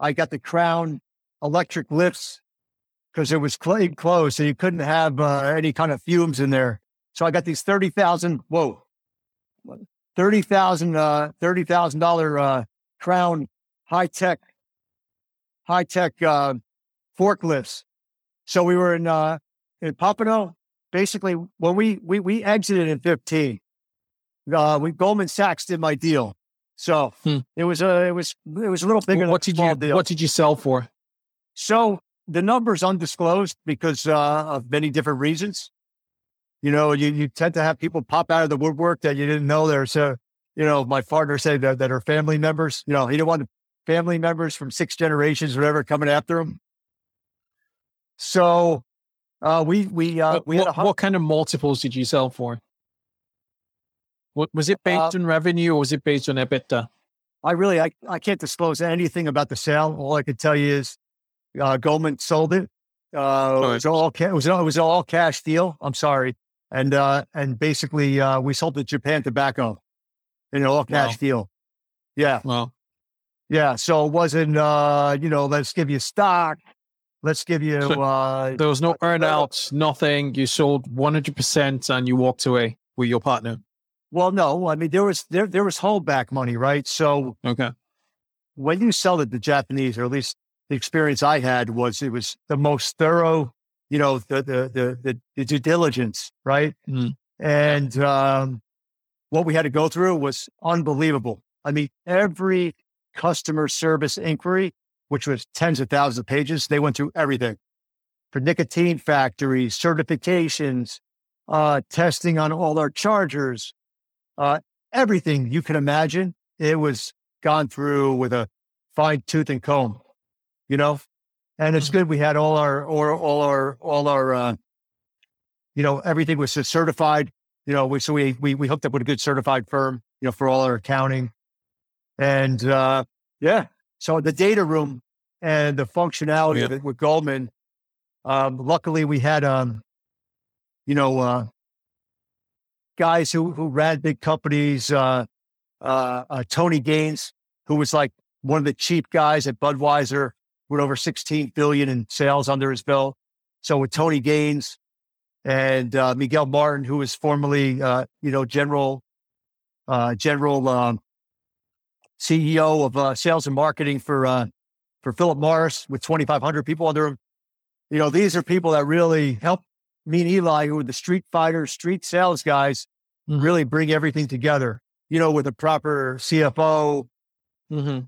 I got the crown electric lifts because it was cl- closed. So you couldn't have uh, any kind of fumes in there. So I got these 30,000, whoa, 30,000, uh, $30,000, uh, crown high tech, high tech, uh, forklifts. So we were in, uh, in Pompano. Basically, when we, we, we exited in 15, uh, we Goldman Sachs did my deal. So hmm. it was a, it was, it was a little bigger. What did you, deal. what did you sell for? So the numbers undisclosed because uh, of many different reasons. You know, you, you tend to have people pop out of the woodwork that you didn't know there's So, you know, my partner said that, that are family members. You know, he didn't want family members from six generations, whatever, coming after him. So uh, we we uh, we what, what, kind of multiples did you sell for? What was it based uh, on revenue or was it based on EBITDA? I really I, I can't disclose anything about the sale. All I can tell you is uh, Goldman sold it. Uh, it was all ca- it was, it was all cash deal. I'm sorry, and uh, and basically uh, we sold to Japan Tobacco in an all cash wow. deal. Yeah. Well. Yeah. So it wasn't uh, you know let's give you stock. Let's give you. So uh, there was no earnouts, nothing. You sold 100 percent and you walked away with your partner. Well, no, I mean there was there there was holdback money, right? So okay, when you sell it to Japanese, or at least the experience I had was it was the most thorough, you know, the the the, the, the due diligence, right? Mm. And um, what we had to go through was unbelievable. I mean, every customer service inquiry, which was tens of thousands of pages, they went through everything for nicotine factories, certifications, uh, testing on all our chargers, uh, everything you can imagine. It was gone through with a fine tooth and comb you know, and it's mm-hmm. good we had all our or all our all our uh, you know everything was certified. You know, we, so we, we we hooked up with a good certified firm, you know, for all our accounting, and uh, yeah. So the data room and the functionality yeah. of it with Goldman. Um, luckily, we had um, you know, uh, guys who who ran big companies. Uh, uh, uh, Tony Gaines, who was like one of the cheap guys at Budweiser, with over 16 billion in sales under his belt. So with Tony Gaines and uh, Miguel Martin, who was formerly, uh, you know, general, uh, general um, CEO of uh, sales and marketing for uh, for Philip Morris, with 2,500 people under him. You know, these are people that really help me and Eli, who are the street fighters, street sales guys, mm-hmm. really bring everything together. You know, with a proper CFO, mm-hmm.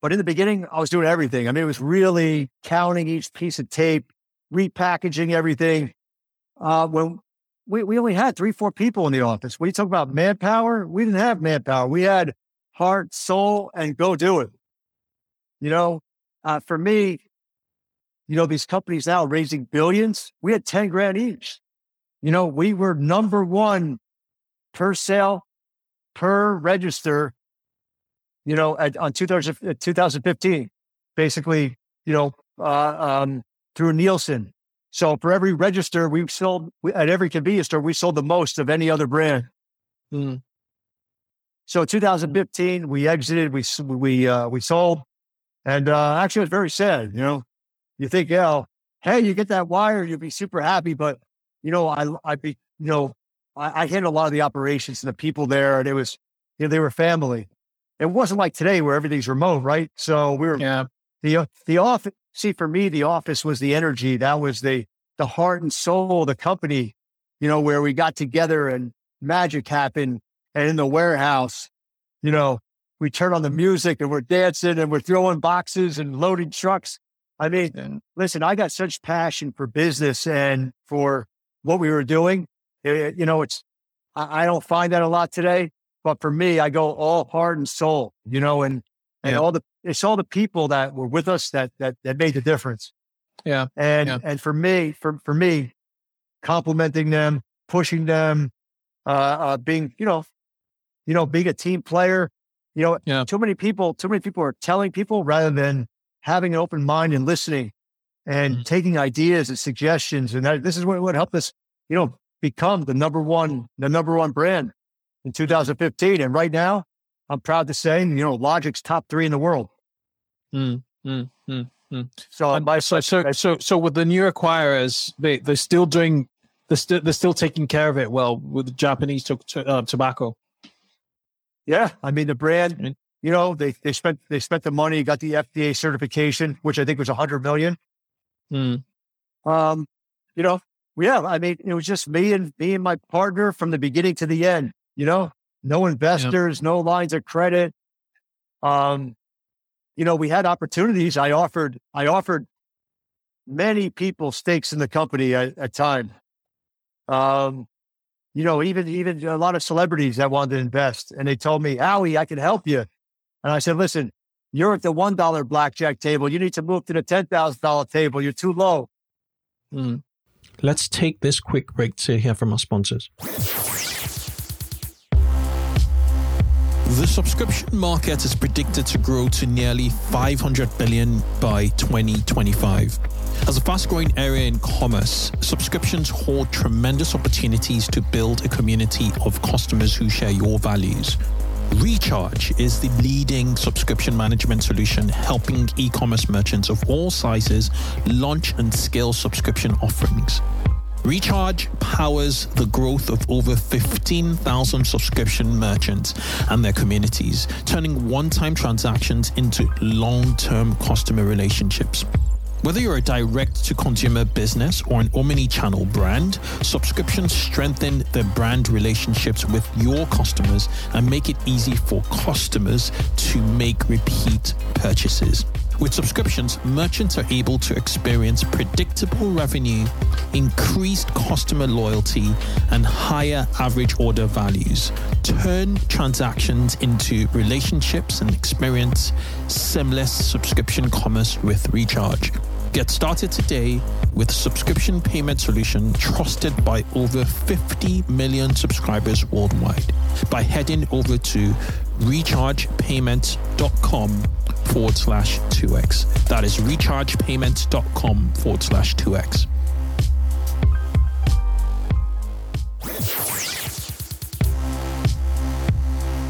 But in the beginning, I was doing everything. I mean, it was really counting each piece of tape, repackaging everything. Uh, when we, we only had three, four people in the office. When you talk about manpower, we didn't have manpower. We had heart, soul, and go do it. You know, uh, for me, you know, these companies now raising billions, we had 10 grand each. You know, we were number one per sale, per register you know, at, on 2000, 2015, basically, you know, uh, um, through Nielsen. So for every register we sold at every convenience store, we sold the most of any other brand. Mm. So 2015, we exited, we we uh, we sold, and uh, actually it was very sad. You know, you think, yeah, hey, you get that wire, you'll be super happy, but you know, I I be you know, I, I handled a lot of the operations and the people there, and it was you know they were family, it wasn't like today where everything's remote, right? So we were yeah. the the office. See, for me, the office was the energy. That was the the heart and soul of the company. You know, where we got together and magic happened. And in the warehouse, you know, we turn on the music and we're dancing and we're throwing boxes and loading trucks. I mean, listen, I got such passion for business and for what we were doing. It, you know, it's I, I don't find that a lot today. But for me, I go all heart and soul, you know, and and yeah. all the it's all the people that were with us that that that made the difference. Yeah. And yeah. and for me, for for me, complimenting them, pushing them, uh, uh, being you know, you know, being a team player. You know, yeah. too many people, too many people are telling people rather than having an open mind and listening and mm-hmm. taking ideas and suggestions. And that, this is what would help us, you know, become the number one, the number one brand in 2015. And right now, I'm proud to say, you know, Logic's top three in the world. Mm, mm, mm, mm. So, my, so, so, so, so with the new acquirers, they they're still doing, they're still they're still taking care of it well with the Japanese to, to, uh, tobacco. Yeah, I mean the brand. You know, they they spent they spent the money, got the FDA certification, which I think was a hundred million. Mm. Um, you know, yeah, I mean, it was just me and me and my partner from the beginning to the end. You know, no investors, no lines of credit. Um, you know, we had opportunities. I offered, I offered many people stakes in the company at, at time. Um, you know, even even a lot of celebrities that wanted to invest, and they told me, "Howie, I can help you." And I said, "Listen, you're at the one dollar blackjack table. You need to move to the ten thousand dollar table. You're too low." Mm. Let's take this quick break to hear from our sponsors. Subscription market is predicted to grow to nearly 500 billion by 2025. As a fast growing area in commerce, subscriptions hold tremendous opportunities to build a community of customers who share your values. Recharge is the leading subscription management solution helping e commerce merchants of all sizes launch and scale subscription offerings. Recharge powers the growth of over 15,000 subscription merchants and their communities, turning one time transactions into long term customer relationships. Whether you're a direct to consumer business or an omni channel brand, subscriptions strengthen the brand relationships with your customers and make it easy for customers to make repeat purchases. With subscriptions, merchants are able to experience predictable revenue, increased customer loyalty, and higher average order values. Turn transactions into relationships and experience seamless subscription commerce with Recharge. Get started today with subscription payment solution trusted by over 50 million subscribers worldwide by heading over to rechargepayment.com forward slash 2x. That is rechargepayment.com forward slash 2x.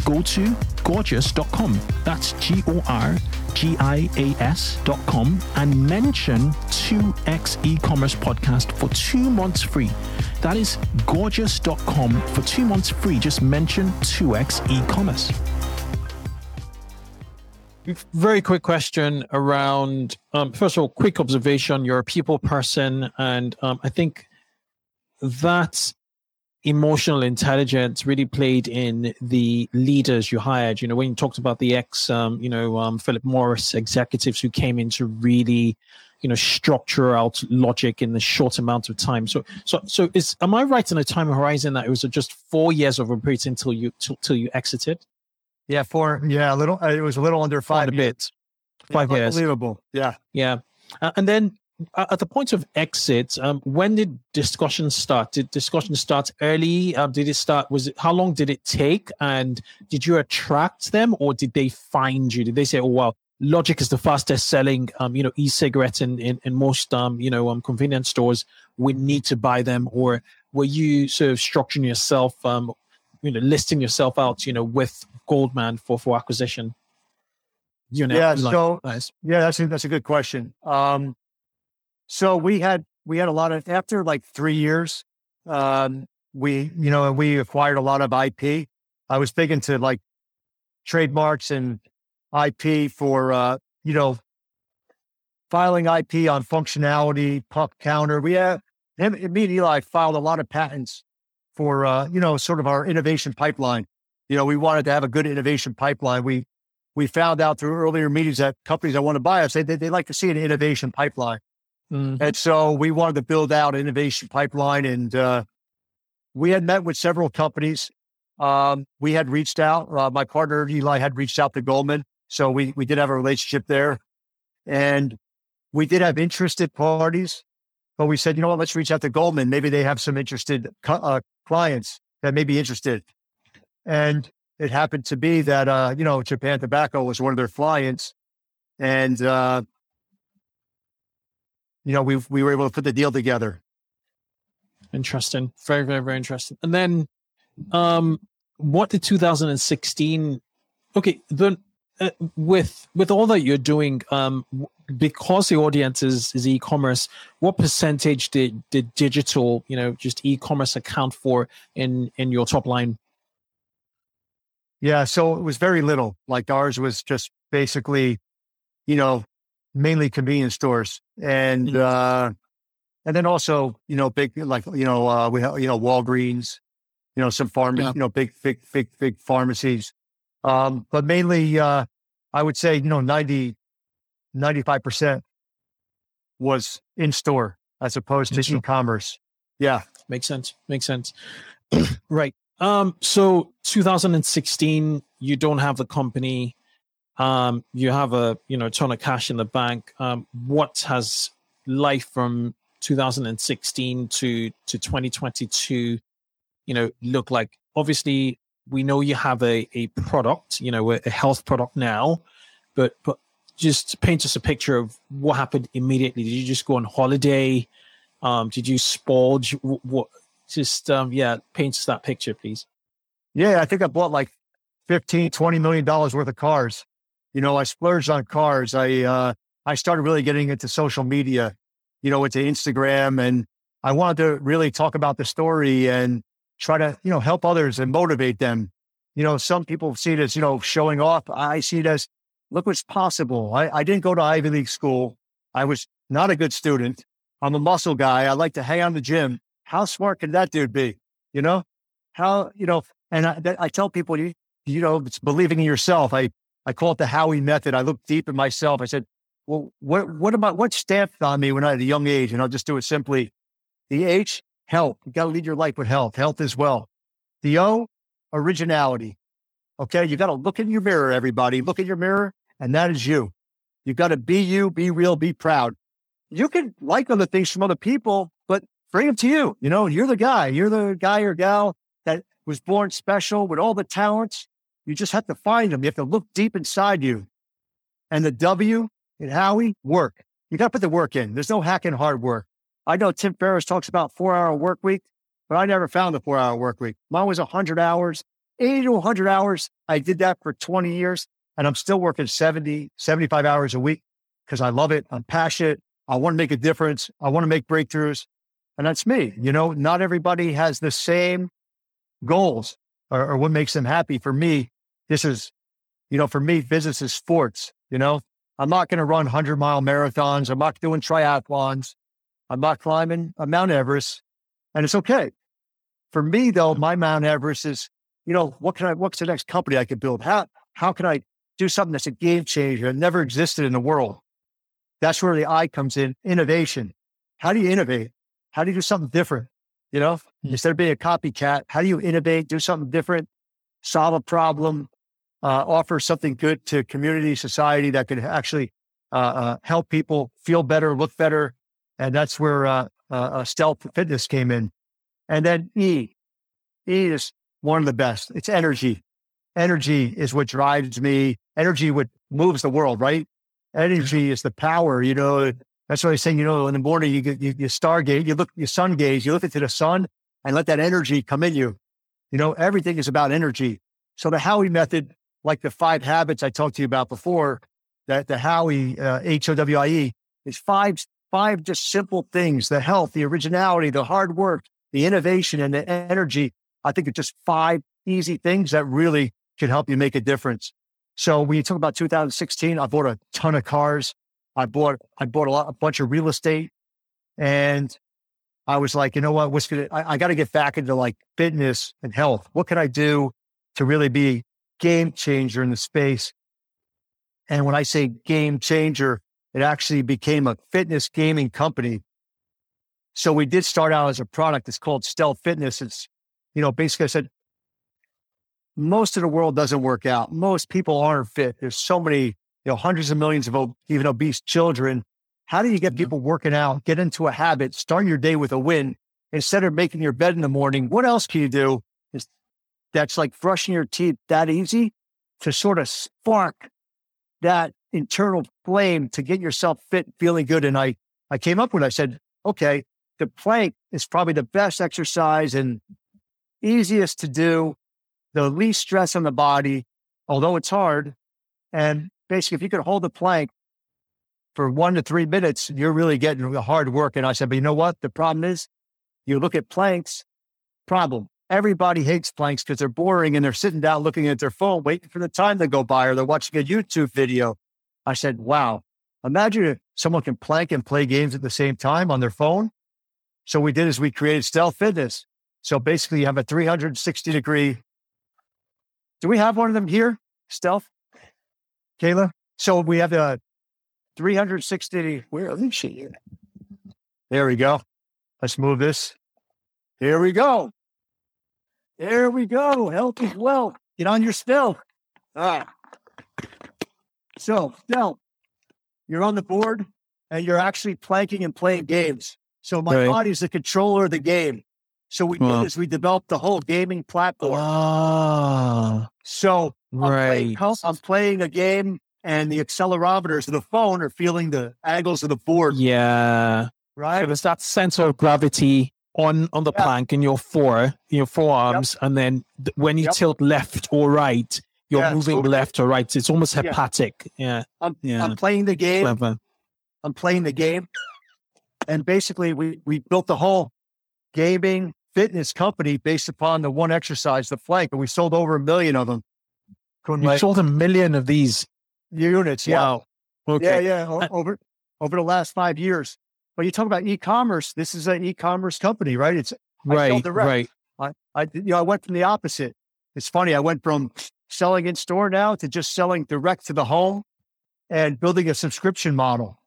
go to gorgias.com. That's G O R G I A S.com and mention 2x e commerce podcast for two months free. That is gorgias.com for two months free. Just mention 2x e commerce. Very quick question around, um, first of all, quick observation. You're a people person, and um, I think that emotional intelligence really played in the leaders you hired. You know, when you talked about the ex, um, you know, um, Philip Morris executives who came in to really, you know, structure out logic in the short amount of time. So, so, so is am I right in a time horizon that it was just four years of operating until you till, till you exited? Yeah, four. Yeah, a little. Uh, it was a little under five. a bit. Five yeah, years. Unbelievable. Yeah. Yeah. Uh, and then at the point of exit, um, when did discussions start? Did discussions start early? Um, did it start? Was it how long did it take? And did you attract them, or did they find you? Did they say, "Oh well, Logic is the fastest selling, um, you know, e-cigarette in, in, in most, um, you know, um, convenience stores. We need to buy them." Or were you sort of structuring yourself, um, you know, listing yourself out, you know, with Goldman for for acquisition? You know, yeah. like, So nice. yeah, that's a, that's a good question. So we had we had a lot of after like three years, um, we you know and we acquired a lot of IP. I was big into like trademarks and IP for uh, you know filing IP on functionality, puck counter. We have him, me and Eli filed a lot of patents for uh, you know sort of our innovation pipeline. You know, we wanted to have a good innovation pipeline. We we found out through earlier meetings that companies that want to buy us, they, they, they like to see an innovation pipeline. Mhm. And so we wanted to build out an innovation pipeline. And uh, we had met with several companies. Um, we had reached out. Uh, my partner, Eli, had reached out to Goldman. So we, we did have a relationship there. And we did have interested parties. But we said, you know what, let's reach out to Goldman. Maybe they have some interested cu- uh, clients that may be interested. And it happened to be that uh, you know Japan Tobacco was one of their clients, and uh, you know we we were able to put the deal together. Interesting. Very, very, very interesting. And then, um, what did 2016? Okay, then uh, with with all that you're doing, um, because the audience is is e-commerce, what percentage did did digital, you know, just e-commerce account for in in your top line? Yeah, so it was very little. Like ours was just basically, you know, mainly convenience stores, and Mhm. uh, and then also you know big like you know uh, we have you know Walgreens, you know some farm Yeah. you know big big big big pharmacies, um, but mainly uh, I would say you know 90 95 percent was in store as opposed to e-commerce. Yeah, Makes sense. Makes sense. right. Um, so 2016, you don't have the company. Um, you have a you know ton of cash in the bank. Um, what has life from 2016 to to 2022, you know, look like? Obviously, we know you have a a product, you know, a, health product now, but but just paint us a picture of what happened immediately. Did you just go on holiday? Um, did you spolge? What? Just um, yeah, paint us that picture, please. Yeah, I think I bought like 15, 20 million dollars worth of cars. You know, I splurged on cars. I uh I started really getting into social media, you know, into Instagram and I wanted to really talk about the story and try to, you know, help others and motivate them. You know, some people see it as, you know, showing off. I see it as look what's possible. I, I didn't go to Ivy League school. I was not a good student. I'm a muscle guy. I like to hang out the gym. How smart can that dude be? You know, how, you know, and I, I tell people, you, you know, it's believing in yourself. I, I call it the Howie method. I look deep in myself. I said, well, what, what about what stamped on me when I had a young age? And I'll just do it simply. The H, health. You got to lead your life with health, health as well. The O, originality. Okay. You got to look in your mirror, everybody. Look in your mirror, and that is you. You got to be you, be real, be proud. You can like other things from other people, but bring them to you. You know, you're the guy. You're the guy or gal that was born special with all the talents. You just have to find them. You have to look deep inside you. And the W in Howie, work. You got to put the work in. There's no hacking hard work. I know Tim Ferriss talks about four hour work week, but I never found the four hour work week. Mine was 100 hours, 80 to 100 hours. I did that for 20 years and I'm still working 70, 75 hours a week because I love it. I'm passionate. I want to make a difference. I want to make breakthroughs. And that's me. You know, not everybody has the same goals or, or what makes them happy. For me, this is, you know, for me, business is sports. You know, I'm not going to run 100 mile marathons. I'm not doing triathlons. I'm not climbing a Mount Everest. And it's okay. For me, though, my Mount Everest is, you know, what can I, what's the next company I could build? How, how can I do something that's a game changer that never existed in the world? That's where the I comes in innovation. How do you innovate? How do you do something different? You know, Hmm. instead of being a copycat, how do you innovate, do something different, solve a problem, uh, offer something good to community, society that could actually uh, uh, help people feel better, look better. And that's where uh, uh, uh, stealth fitness came in. And then E, E is one of the best. It's energy. Energy is what drives me. Energy what moves the world, right? Energy is the power. You know, that's what I say. You know, in the morning you get you, you stargate, you look, you sun gaze, you look into the sun, and let that energy come in you. You know, everything is about energy. So the Howie method, like the five habits I talked to you about before, that the Howie, uh, H O W I E, is five, five just simple things the health, the originality, the hard work, the innovation, and the energy. I think it's just five easy things that really can help you make a difference. So when you talk about 2016, I bought a ton of cars. I bought I bought a lot a bunch of real estate, and I was like, you know what? What's gonna? I, I got to get back into like fitness and health. What can I do to really be game changer in the space? And when I say game changer, it actually became a fitness gaming company. So we did start out as a product. It's called Stealth Fitness. It's, you know, basically I said, most of the world doesn't work out. Most people aren't fit. There's so many, you know, hundreds of millions of even obese children. How do you get mm-hmm. people working out, get into a habit, start your day with a win instead of making your bed in the morning? What else can you do? Is that's like brushing your teeth that easy to sort of spark that internal flame to get yourself fit, feeling good. And I, I came up with, I said, okay, the plank is probably the best exercise and easiest to do, the least stress on the body, although it's hard. And basically, if you could hold the plank for one to three minutes, you're really getting the hard work. And I said, but you know what? The problem is you look at planks, problem. Everybody hates planks because they're boring and they're sitting down looking at their phone, waiting for the time to go by, or they're watching a YouTube video. I said, wow, imagine if someone can plank and play games at the same time on their phone. So we did is we created Stealth Fitness. So basically you have a 360 degree. Do we have one of them here? Stealth? Kayla? So we have a 360. Where is she? There we go. Let's move this. Here we go. There we go. Health is wealth. Get on your stealth. All right. So, stealth, you're on the board and you're actually planking and playing games. So my Right. body's the controller of the game. So we Wow. did is we developed the whole gaming platform. Ah, So I'm playing, right. I'm playing a game and the accelerometers of the phone are feeling the angles of the board, Yeah. So right? there's that center of gravity on on the Yeah. plank in your fore, your forearms, and then th- when you Yep. tilt left or right, you're Yeah, moving so- left or right. It's almost Yeah. haptic. Yeah. I'm, Yeah. I'm playing the game. Clever. I'm playing the game. And basically, we, we built the whole gaming fitness company based upon the one exercise, the plank, and we sold over a million of them. Couldn't You sold a million of these. units. Yeah. Wow. Okay. Yeah. Yeah. over, over the last five years. But you talk about e-commerce. This is an e-commerce company, right? It's, Right. direct. Right. I, I, you know, I went from the opposite. It's funny. I went from selling in store now to just selling direct to the home and building a subscription model.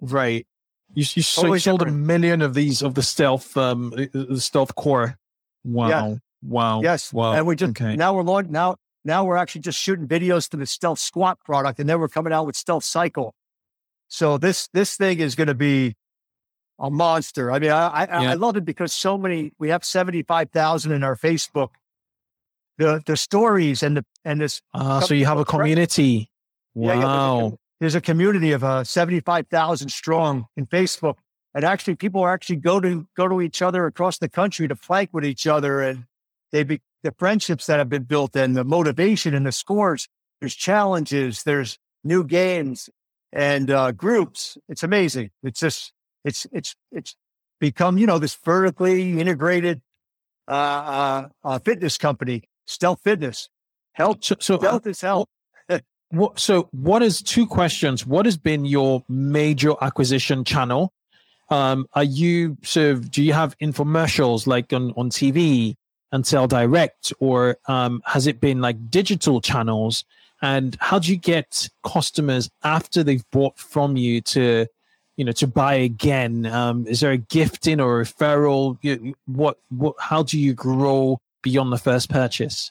Right. You, you Totally sold a million of these of the stealth um uh, uh, the stealth core. Wow. Wow. Yes. Wow. And we just okay. now we're launch now now we're actually just shooting videos to the stealth squat product, and then we're coming out with stealth cycle. So this this thing is going to be a monster. I mean, I I, Yeah. I love it because so many we have seventy five thousand in our Facebook. The the stories and the and this Ah, so you have a community. Yeah, yeah, there's a Wow. com- there's a community of uh, 75,000 strong in Facebook. And actually, people are actually go to go to each other across the country to plank with each other, and they be the friendships that have been built, and the motivation and the scores. There's challenges, there's new games and uh, groups. It's amazing. It's just it's it's it's become you know this vertically integrated uh, uh, uh, fitness company, Stealth Fitness. Health, So, so Stealth is health. What so what is two questions? What has been your major acquisition channel? Um, are you sort do you have infomercials like on, on TV and sell direct, or um, has it been like digital channels? And how do you get customers after they've bought from you to, you know, to buy again? Um, is there a gifting or referral? You- What, what, how do you grow beyond the first purchase?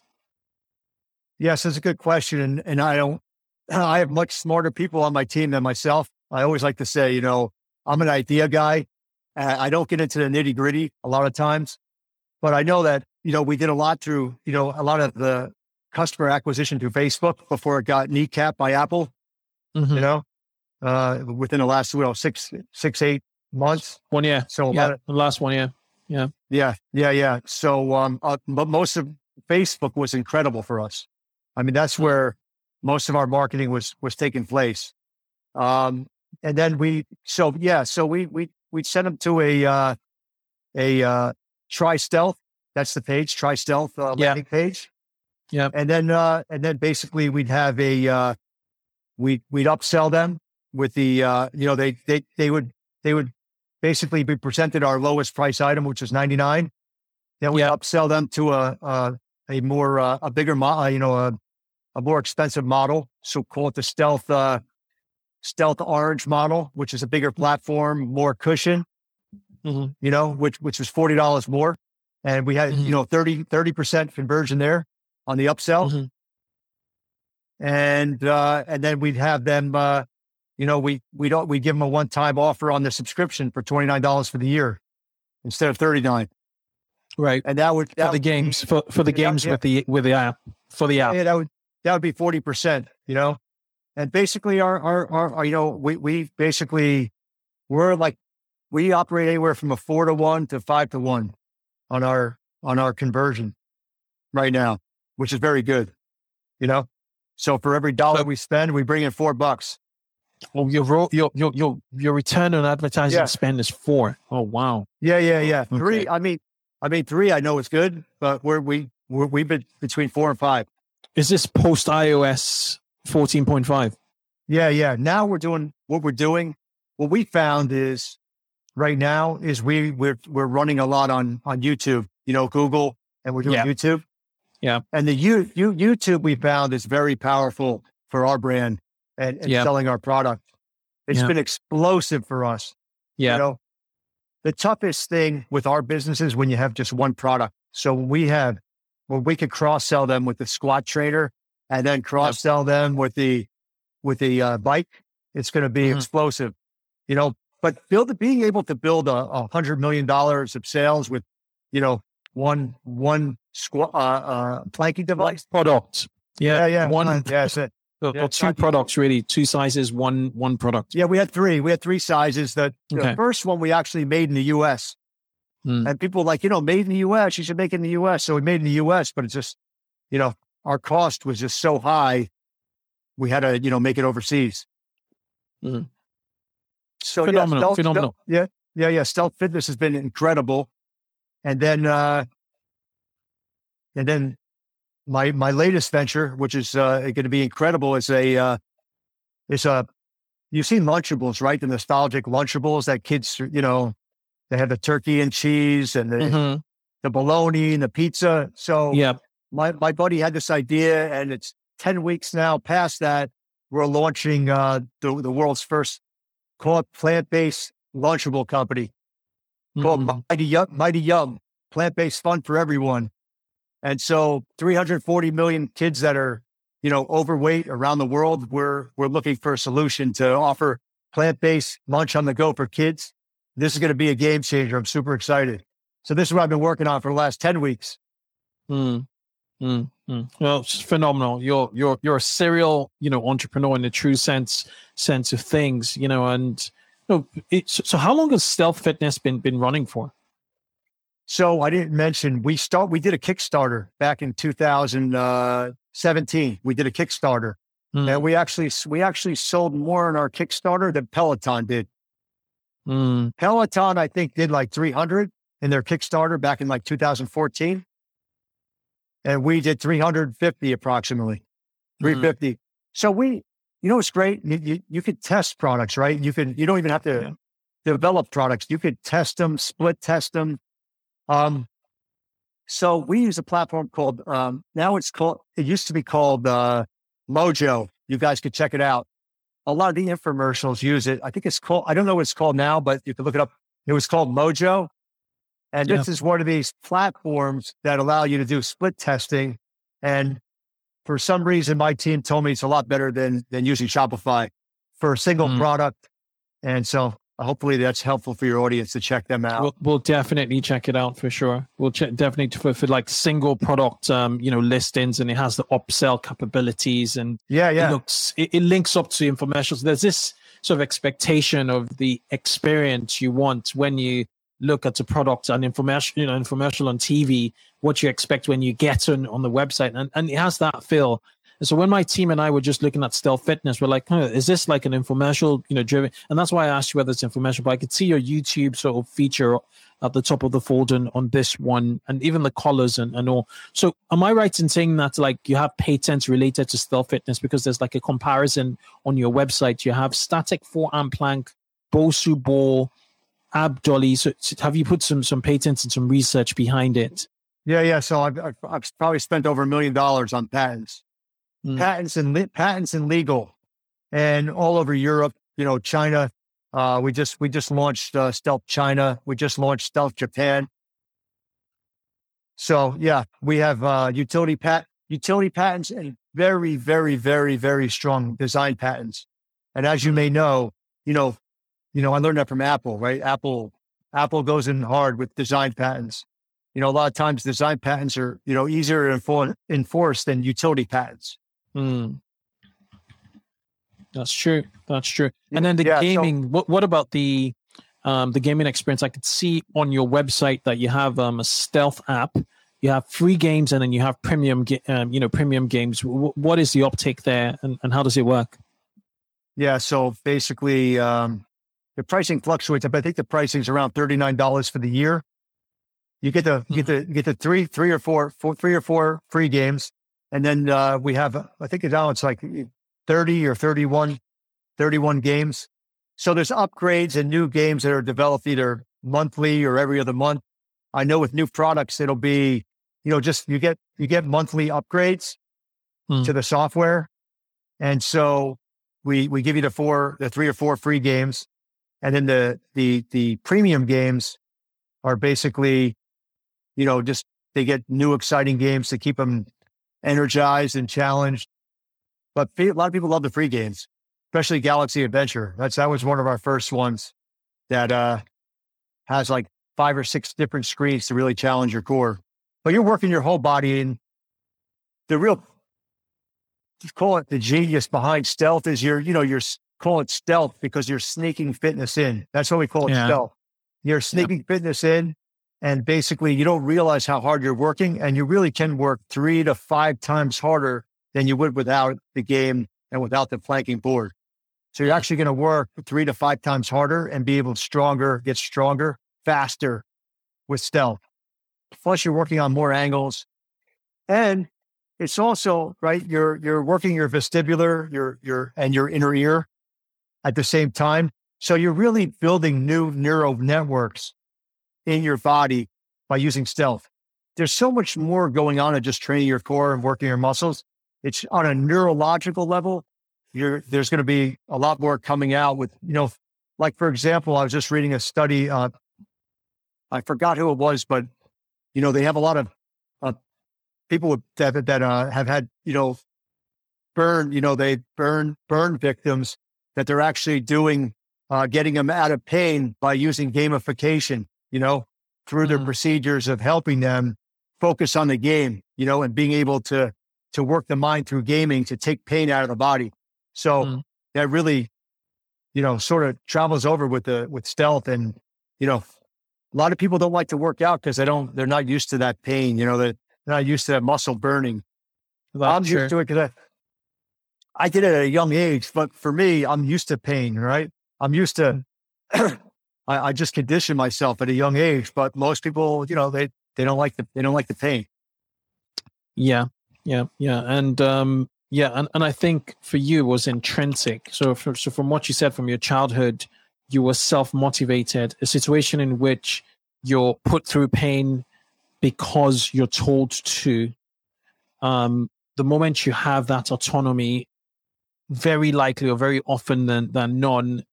Yes, that's a good question. And, and I don't, I have much smarter people on my team than myself. I always like to say, you know, I'm an idea guy. Uh, I don't get into the nitty gritty a lot of times, but I know that, you know, we did a lot through, you know, a lot of the customer acquisition through Facebook before it got kneecapped by Apple, Mhm. you know, uh, within the last, you know, six, six, eight months. One year. So Yeah, of, the last one, year. yeah. yeah, yeah, yeah. So, um, uh, but most of Facebook was incredible for us. I mean, that's where most of our marketing was was taking place. Um, and then we, so yeah, so we, we, we send them to a, uh, a, uh, try stealth. That's the page, try stealth, uh, Yeah. landing page. Yeah. And then, uh, and then basically we'd have a, uh, we, we'd upsell them with the, uh, you know, they, they, they would, they would basically be presented our lowest price item, which is 99. Then we Yeah. upsell them to a, a, a more, uh, a bigger, mo- uh, you know, a, a more expensive model. So call it the stealth, uh, stealth orange model, which is a bigger platform, more cushion, Mhm. you know, which, which was $40 more. And we had, Mhm. you know, 30, 30% conversion there on the upsell. Mhm. And, uh, and then we'd have them, uh, you know, we, we don't, we give them a one-time offer on the subscription for $29 for the year instead of 39. Right. And that would, For the would games, for, for the games yeah. with the with the app. For the app. Yeah, that would that would be forty percent, you know. And basically, our, our our our you know we we basically we're like we operate anywhere from a four to one to five to one on our on our conversion right now, which is very good, you know. So for every dollar So- we spend, we bring in four bucks. Well, your ro- your your your your return on advertising Yeah. spend is four. Oh wow. Yeah, yeah, yeah. Three. I mean, I mean three. I know it's good, but we're we we're, we've been between four and five. Is this post iOS fourteen point five? Yeah, yeah. Now we're doing what we're doing. What we found is right now is we we're we're running a lot on on YouTube. You know, Google, and we're doing Yeah. YouTube. Yeah. And the you, you YouTube we found is very powerful for our brand and, and Yeah. selling our product. It's Yeah. been explosive for us. Yeah. You know, the toughest thing with our business is when you have just one product. So we have, when we could cross sell them with the squat trainer and then cross sell them with the, with the uh, bike, it's going to be Mhm. explosive, you know, but build, being able to build a, a hundred million dollars of sales with, you know, one, one squat, uh, uh, planking device. Product. Yeah. Yeah. Yeah. One yeah. That's it. or, yeah, or two products really. Two sizes, one one product. Yeah. We had three, we had three sizes that the first one we actually made in the U S Mm. And people like, you know, made in the US, you should make it in the US. So we made in the US, but it's just, you know, our cost was just so high. We had to, you know, make it overseas. Mhm. So yeah, Phenomenal, Stealth- phenomenal. yeah. Yeah. Yeah. Stealth Fitness has been incredible. And then, uh, and then my, my latest venture, which is, uh, going to be incredible is a, uh, is a, you've seen Lunchables, right? The nostalgic Lunchables that kids, you know, they have the turkey and cheese and the, Mhm. the bologna and the pizza. So Yeah. my, my buddy had this idea and it's 10 weeks now past that. We're launching uh, the, the world's first called plant-based lunchable company called Mhm. Mighty Yum, Mighty Yum, plant-based fun for everyone. And so 340 million kids that are, you know, overweight around the world, we're, we're looking for a solution to offer plant-based lunch on the go for kids. This is going to be a game changer. I'm super excited. So this is what I've been working on for the last 10 weeks. Mm. Mm. Mm. Well, it's phenomenal. You're you're you're a serial, you know, entrepreneur in the true sense sense of things, you know. And you know, it's, so, how long has Stealth Fitness been been running for? So I didn't mention we start. We did a Kickstarter back in 2017. We did a Kickstarter, Mm. and we actually we actually sold more in our Kickstarter than Peloton did. Mm. Peloton, I think, did like 300 in their Kickstarter back in like 2014, and we did 350 approximately, 350. So we, you know, it's great. You, you you could test products, right? You can. You don't even have to Yeah. develop products. You could test them, split test them. Um, so we use a platform called um, now it's called. It used to be called uh, Mojo. You guys could check it out. A lot of the infomercials use it. I think it's called. I don't know what it's called now, but you can look it up. It was called Mojo, and this is one of these platforms that allow you to do split testing. And for some reason, my team told me it's a lot better than than using Shopify for a single Mm. product. And so hopefully that's helpful for your audience to check them out. We'll, we'll definitely check it out for sure. We'll check definitely for, for like single product, um, you know, listings, and it has the upsell capabilities, and yeah, yeah. it looks it, it links up to infomercials. There's this sort of expectation of the experience you want when you look at a product and information, you know, infomercial on TV, what you expect when you get on on the website, and and it has that feel. And so when my team and I were just looking at stealth fitness, we're like, huh, is this like an infomercial, you know, driven? And that's why I asked you whether it's infomercial, but I could see your YouTube sort of feature at the top of the folder on this one and even the collars and, and all. So am I right in saying that like you have patents related to stealth fitness because there's like a comparison on your website. You have static four forearm plank, Bosu ball, ab dolly. So have you put some some patents and some research behind it? Yeah, yeah. So I've, I've, I've probably spent over a million dollars on patents, mm. patents and patents and legal, and all over Europe. You know, China. Uh, we just we just launched uh, Stealth China. We just launched Stealth Japan. So yeah, we have uh, utility pat utility patents and very very very very strong design patents. And as you may know, you know, you know, I learned that from Apple, right? Apple Apple goes in hard with design patents you know, a lot of times design patents are, you know, easier to enforce than utility patents. Mm. That's true. That's true. And then the yeah, gaming, so, what, what about the, um, the gaming experience? I could see on your website that you have um, a stealth app, you have free games, and then you have premium, um, you know, premium games. W- what is the uptake there, and, and how does it work? Yeah, so basically, um, the pricing fluctuates. But I think the pricing is around thirty nine dollars for the year, you get the you get the you get the three three or four, four three or four free games, and then uh, we have I think now it's like thirty or 31, 31 games. So there's upgrades and new games that are developed either monthly or every other month. I know with new products it'll be you know just you get you get monthly upgrades hmm. to the software, and so we we give you the four the three or four free games, and then the the the premium games are basically you know, just they get new exciting games to keep them energized and challenged. But a lot of people love the free games, especially Galaxy Adventure. That's that was one of our first ones that uh, has like five or six different screens to really challenge your core. But you're working your whole body in the real just call it the genius behind stealth is you're, you know, you're call it stealth because you're sneaking fitness in. That's what we call it yeah. stealth. You're sneaking yeah. fitness in and basically, you don't realize how hard you're working, and you really can work three to five times harder than you would without the game and without the planking board. So you're actually going to work three to five times harder and be able to stronger, get stronger, faster with stealth. Plus, you're working on more angles, and it's also right. You're you're working your vestibular, your your and your inner ear at the same time. So you're really building new neural networks in your body by using stealth. There's so much more going on than just training your core and working your muscles. It's on a neurological level. You're, there's going to be a lot more coming out with, you know, like for example, I was just reading a study. Uh, I forgot who it was, but you know, they have a lot of uh, people that that uh, have had, you know, burn. You know, they burn burn victims that they're actually doing, uh, getting them out of pain by using gamification you know, through their mm. procedures of helping them focus on the game, you know, and being able to to work the mind through gaming to take pain out of the body. So mm. that really, you know, sort of travels over with the with stealth and, you know, a lot of people don't like to work out because they don't they're not used to that pain, you know, they're not used to that muscle burning. Well, I'm sure. used to it because I, I did it at a young age, but for me, I'm used to pain, right? I'm used to mm. I, I just conditioned myself at a young age. But most people, you know, they they don't like the they don't like the pain. Yeah, yeah, yeah, and um, yeah, and, and I think for you was intrinsic. So, for, so from what you said from your childhood, you were self motivated. A situation in which you're put through pain because you're told to. Um, the moment you have that autonomy, very likely or very often than than none,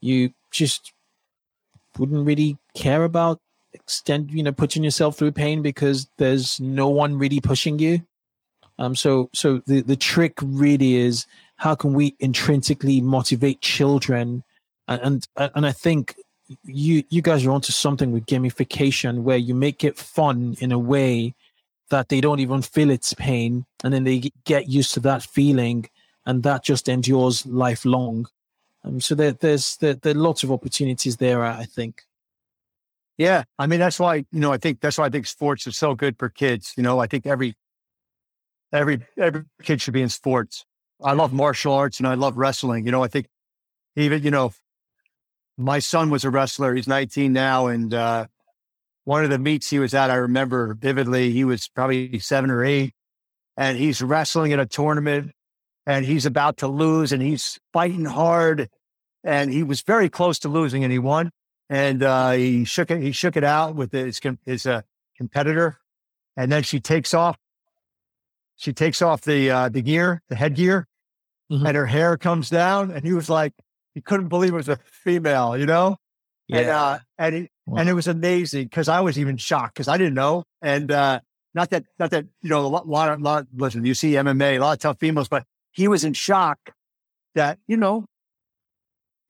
you just wouldn't really care about extend you know putting yourself through pain because there's no one really pushing you. Um so so the the trick really is how can we intrinsically motivate children? And and, and i think you you guys are onto something with gamification where you make it fun in a way that they don't even feel its pain and then they get used to that feeling and that just endures lifelong um, so there, there's there, there are lots of opportunities there. I think. Yeah, I mean that's why you know I think that's why I think sports is so good for kids. You know, I think every every every kid should be in sports. I love martial arts and I love wrestling. You know, I think even you know, my son was a wrestler. He's 19 now, and uh, one of the meets he was at, I remember vividly. He was probably seven or eight, and he's wrestling in a tournament, and he's about to lose, and he's fighting hard, and he was very close to losing, and he won. And uh, he shook it. He shook it out with his his uh, competitor, and then she takes off. She takes off the uh, the gear, the headgear, mm-hmm. and her hair comes down. And he was like, he couldn't believe it was a female, you know. Yeah. And uh, and he, wow. and it was amazing because I was even shocked because I didn't know. And uh, not that not that you know a lot, lot of lot. Listen, you see MMA, a lot of tough females, but he was in shock that you know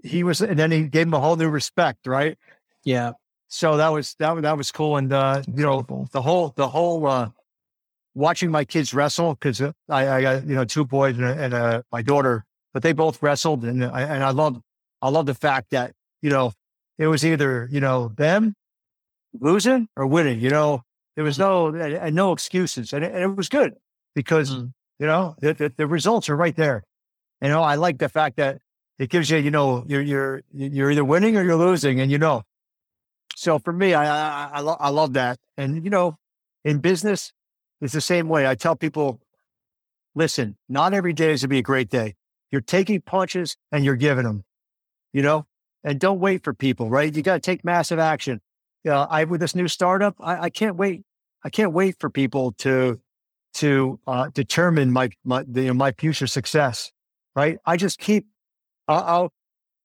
he was, and then he gave him a whole new respect, right? Yeah. So that was that that was cool, and uh, you know the whole the whole uh, watching my kids wrestle because I, I got you know two boys and, a, and a, my daughter, but they both wrestled, and I and I love I love the fact that you know it was either you know them losing or winning. You know there was no and no excuses, and it, and it was good because mm. You know the, the, the results are right there. You know I like the fact that it gives you you know you're you're you're either winning or you're losing, and you know so for me, I I, I, lo- I love that. And you know, in business, it's the same way. I tell people, listen, not every day is to be a great day. You're taking punches and you're giving them, you know, and don't wait for people, right? You got to take massive action. Know, I with this new startup, I, I can't wait. I can't wait for people to to uh, determine my my the, my future success, right? I just keep. I'll, I'll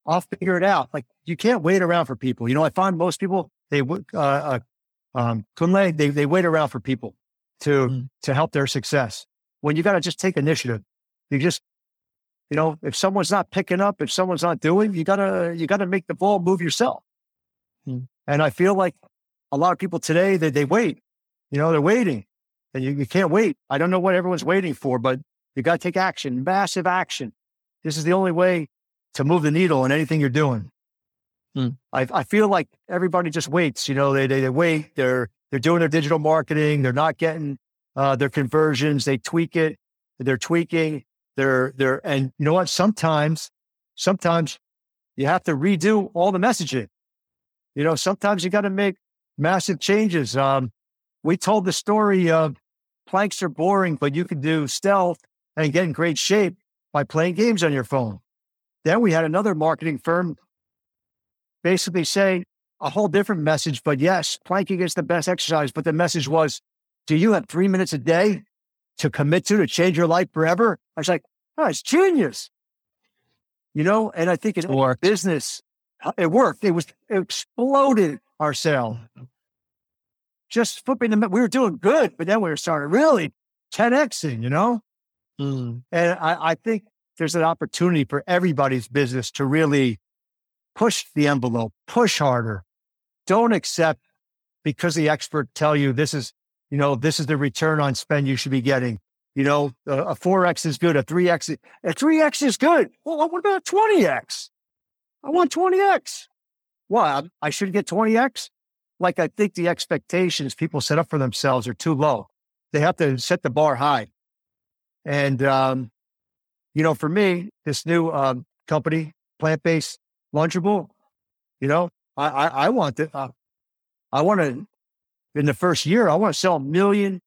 I'll figure it out. Like you can't wait around for people. You know, I find most people they uh, uh um Kunle, they they wait around for people to mm. to help their success. When you got to just take initiative, you just you know if someone's not picking up, if someone's not doing, you gotta you gotta make the ball move yourself. Mm. And I feel like a lot of people today they they wait. You know, they're waiting, and you, you can't wait. I don't know what everyone's waiting for, but you got to take action, massive action. This is the only way to move the needle in anything you're doing. Mm. I, I feel like everybody just waits. You know, they, they, they wait. They're they're doing their digital marketing. They're not getting uh, their conversions. They tweak it. They're tweaking. They're they're and you know what? Sometimes sometimes you have to redo all the messaging. You know, sometimes you got to make massive changes. Um, we told the story of planks are boring, but you can do stealth and get in great shape by playing games on your phone. Then we had another marketing firm basically say a whole different message. But yes, planking is the best exercise. But the message was, do you have three minutes a day to commit to to change your life forever? I was like, oh, it's genius. You know, and I think in business, it worked. It was it exploded our sale. Just flipping the, we were doing good, but then we were starting really 10xing, you know? Mm. And I, I think there's an opportunity for everybody's business to really push the envelope, push harder. Don't accept because the expert tell you this is, you know, this is the return on spend you should be getting. You know, a, 4X is good, a 3X, a 3X is good. Well, what about 20X? I want 20X. Well, I should get 20X. Like I think the expectations people set up for themselves are too low. They have to set the bar high. And, um, you know, for me, this new um, company, plant based lunchable. You know, I I, I want it. Uh, I want to in the first year. I want to sell a million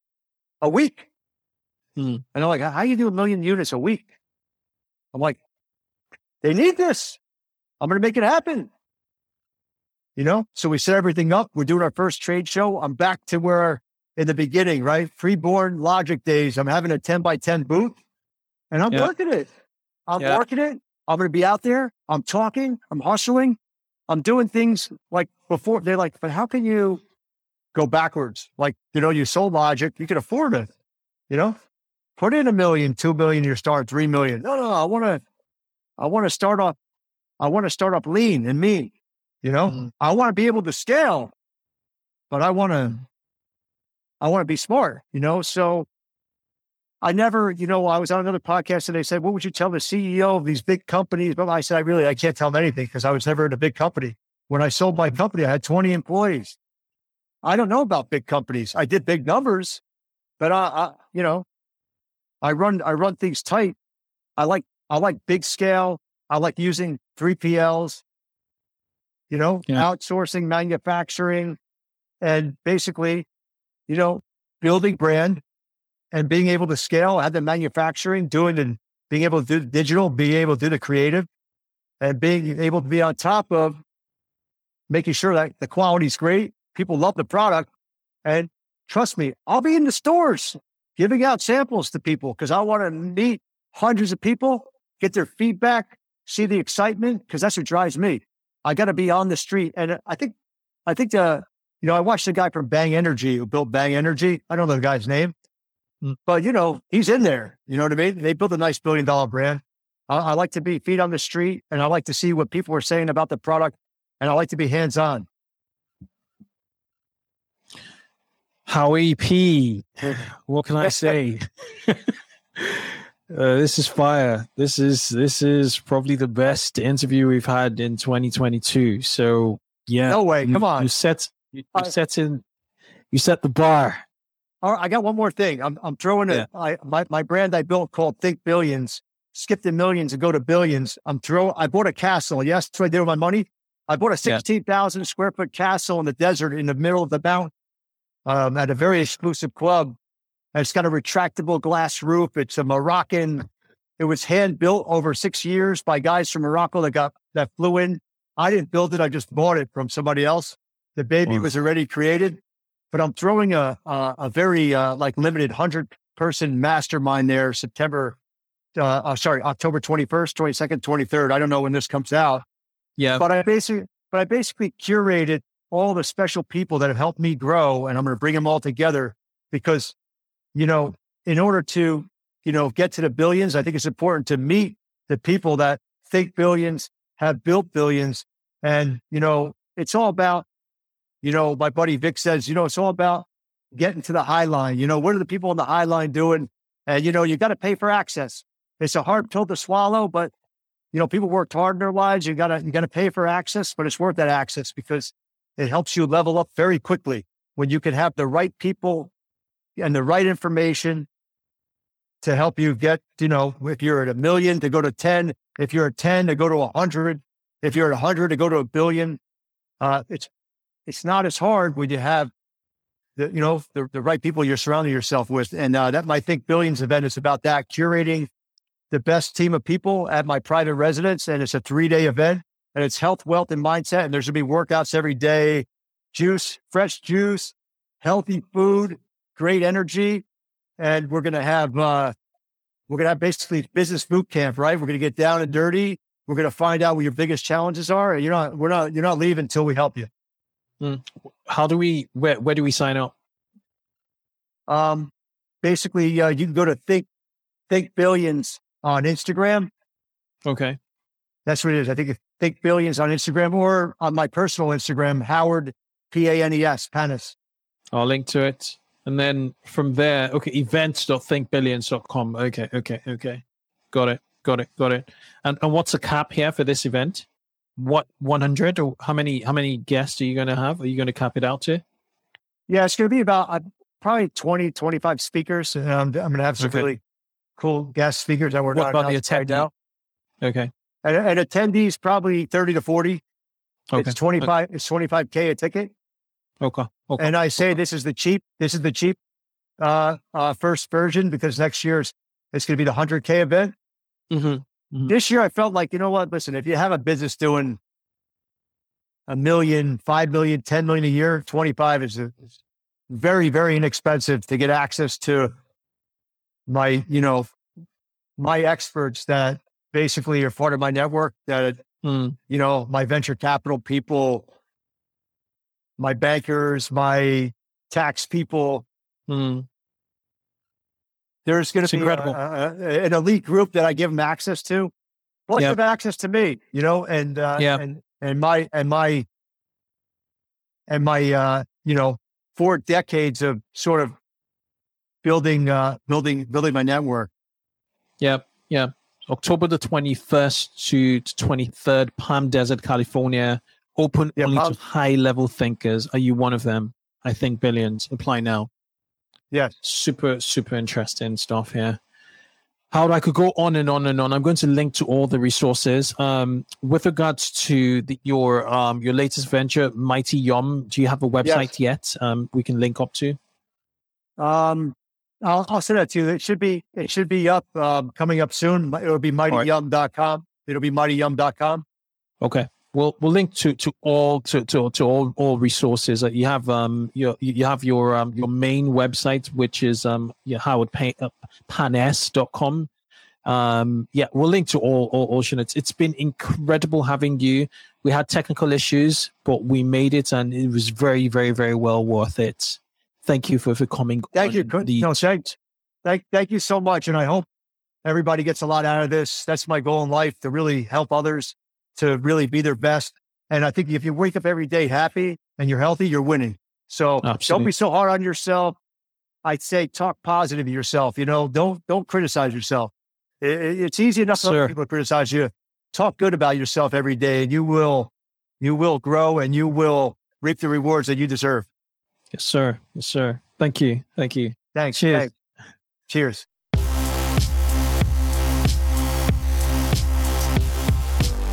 a week. Hmm. And I'm like, how you do a million units a week? I'm like, they need this. I'm going to make it happen. You know, so we set everything up. We're doing our first trade show. I'm back to where in the beginning, right? Freeborn logic days. I'm having a 10 by 10 booth and I'm yeah. working it. I'm yeah. working it. I'm going to be out there. I'm talking. I'm hustling. I'm doing things like before. They're like, but how can you go backwards? Like, you know, you sold Logic, you can afford it. You know, put in a million, two million, you start three million. No, no, I want to, I want to start off, I want to start up lean and mean. You know, mm-hmm. I want to be able to scale, but I want to, I want to be smart. You know, so I never, you know, I was on another podcast and they said, what would you tell the CEO of these big companies? But I said, I really, I can't tell them anything because I was never in a big company. When I sold my company, I had 20 employees. I don't know about big companies. I did big numbers, but I, I you know, I run I run things tight. I like I like big scale. I like using 3PLs, you know, yeah. outsourcing manufacturing and basically, you know, building brand and being able to scale, have the manufacturing, doing and being able to do the digital, being able to do the creative, and being able to be on top of making sure that the quality is great. People love the product. And trust me, I'll be in the stores giving out samples to people because I want to meet hundreds of people, get their feedback, see the excitement, because that's what drives me. I got to be on the street. And I think, I think the, you know, I watched the guy from Bang Energy who built Bang Energy. I don't know the guy's name, mm. but you know, he's in there. You know what I mean? They built a nice billion dollar brand. I, I like to be feet on the street and I like to see what people are saying about the product and I like to be hands on. Howie P. What can I say? uh, this is fire. This is this is probably the best interview we've had in 2022. So yeah, no way. Come on, you set you, you set in you set the bar. All right, I got one more thing. I'm I'm throwing it. Yeah. I my my brand I built called Think Billions. Skip the millions and go to billions. I'm throw. I bought a castle. Yes, that's what I did with my money. I bought a 16,000 yeah. square foot castle in the desert in the middle of the mountain um, at a very exclusive club. It's got a retractable glass roof. It's a Moroccan. It was hand built over six years by guys from Morocco that got that flew in. I didn't build it. I just bought it from somebody else. The baby was already created, but I'm throwing a a, a very uh, like limited hundred person mastermind there September. Uh, uh, sorry, October 21st, 22nd, 23rd. I don't know when this comes out. Yeah. But I basically, but I basically curated all the special people that have helped me grow and I'm going to bring them all together because, you know, in order to, you know, get to the billions, I think it's important to meet the people that think billions, have built billions. And, you know, it's all about, you know, my buddy Vic says, you know, it's all about getting to the high line. You know, what are the people on the high line doing? And, you know, you got to pay for access. It's a hard pill to swallow, but you know, people worked hard in their lives. You gotta, you gotta pay for access, but it's worth that access because it helps you level up very quickly when you can have the right people and the right information to help you get, you know, if you're at a million to go to 10, if you're at 10 to go to a hundred, if you're at a hundred to go to a billion. Uh, it's, it's not as hard when you have the, you know, the, the right people you're surrounding yourself with. And uh, that might think billions event is about that curating the best team of people at my private residence. And it's a three day event and it's health, wealth, and mindset. And there's going to be workouts every day, juice, fresh juice, healthy food, great energy. And we're going to have, uh, we're going to have basically business boot camp, right? We're going to get down and dirty. We're going to find out what your biggest challenges are. You're not, we're not, you're not leaving until we help you. Mm. How do we, where, where do we sign up? Um, basically, uh, you can go to think, think billions on Instagram. Okay. That's what it is. I think think billions on Instagram or on my personal Instagram, Howard P A N E S Panis. I'll link to it. And then from there, okay, events.thinkbillions.com. Okay, okay, okay. Got it, got it, got it. And and what's the cap here for this event? What 100 or how many how many guests are you going to have? Are you going to cap it out to? Yeah, it's going to be about uh, probably 20, 25 speakers. Um, I'm going to have some okay. really cool guest speakers that we're what not about the attendee? now. Okay. And, and, attendees probably 30 to 40. Okay. It's 25, okay. it's 25K a ticket. Okay. Okay. And I say this is the cheap, this is the cheap uh, uh, first version because next year's it's going to be the 100K event. Mm-hmm. Mm-hmm. This year I felt like, you know what? Listen, if you have a business doing a million, five million, 10 million a year, 25 is, a, is very, very inexpensive to get access to my, you know, my experts that basically are part of my network that, mm. you know, my venture capital people, my bankers, my tax people. Mm. There's going to be a, a, an elite group that I give them access to. Plus, yep. have access to me, you know, and uh, and and my and my and my uh, you know four decades of sort of building uh building building my network. Yep. Yeah. October the 21st to 23rd, Palm Desert, California. Open yeah, only to high level thinkers. Are you one of them? I think billions. Apply now. Yes. Super, super interesting stuff here. How I could go on and on and on. I'm going to link to all the resources. Um, with regards to the, your um, your latest venture, Mighty Yum, do you have a website yes. yet? Um, we can link up to. Um, I'll, I'll send that to you. It should be it should be up um, coming up soon. It'll be mightyyum.com. It'll be mightyyum.com. Okay. We'll we'll link to to all to to, to all all resources. Uh, you have um your you have your um your main website which is um your Howard Pan, uh, Panes.com. Um yeah, we'll link to all all Ocean. It's it's been incredible having you. We had technical issues, but we made it and it was very, very, very well worth it. Thank you for, for coming. Thank you. The- no, thanks. Thank thank you so much. And I hope everybody gets a lot out of this. That's my goal in life to really help others to really be their best. And I think if you wake up every day happy and you're healthy, you're winning. So Absolutely. don't be so hard on yourself. I'd say talk positive to yourself. You know, don't don't criticize yourself. It, it's easy enough for people to criticize you. Talk good about yourself every day, and you will you will grow and you will reap the rewards that you deserve. Yes, sir. Yes, sir. Thank you. Thank you. Thanks. Cheers. Thanks. Cheers.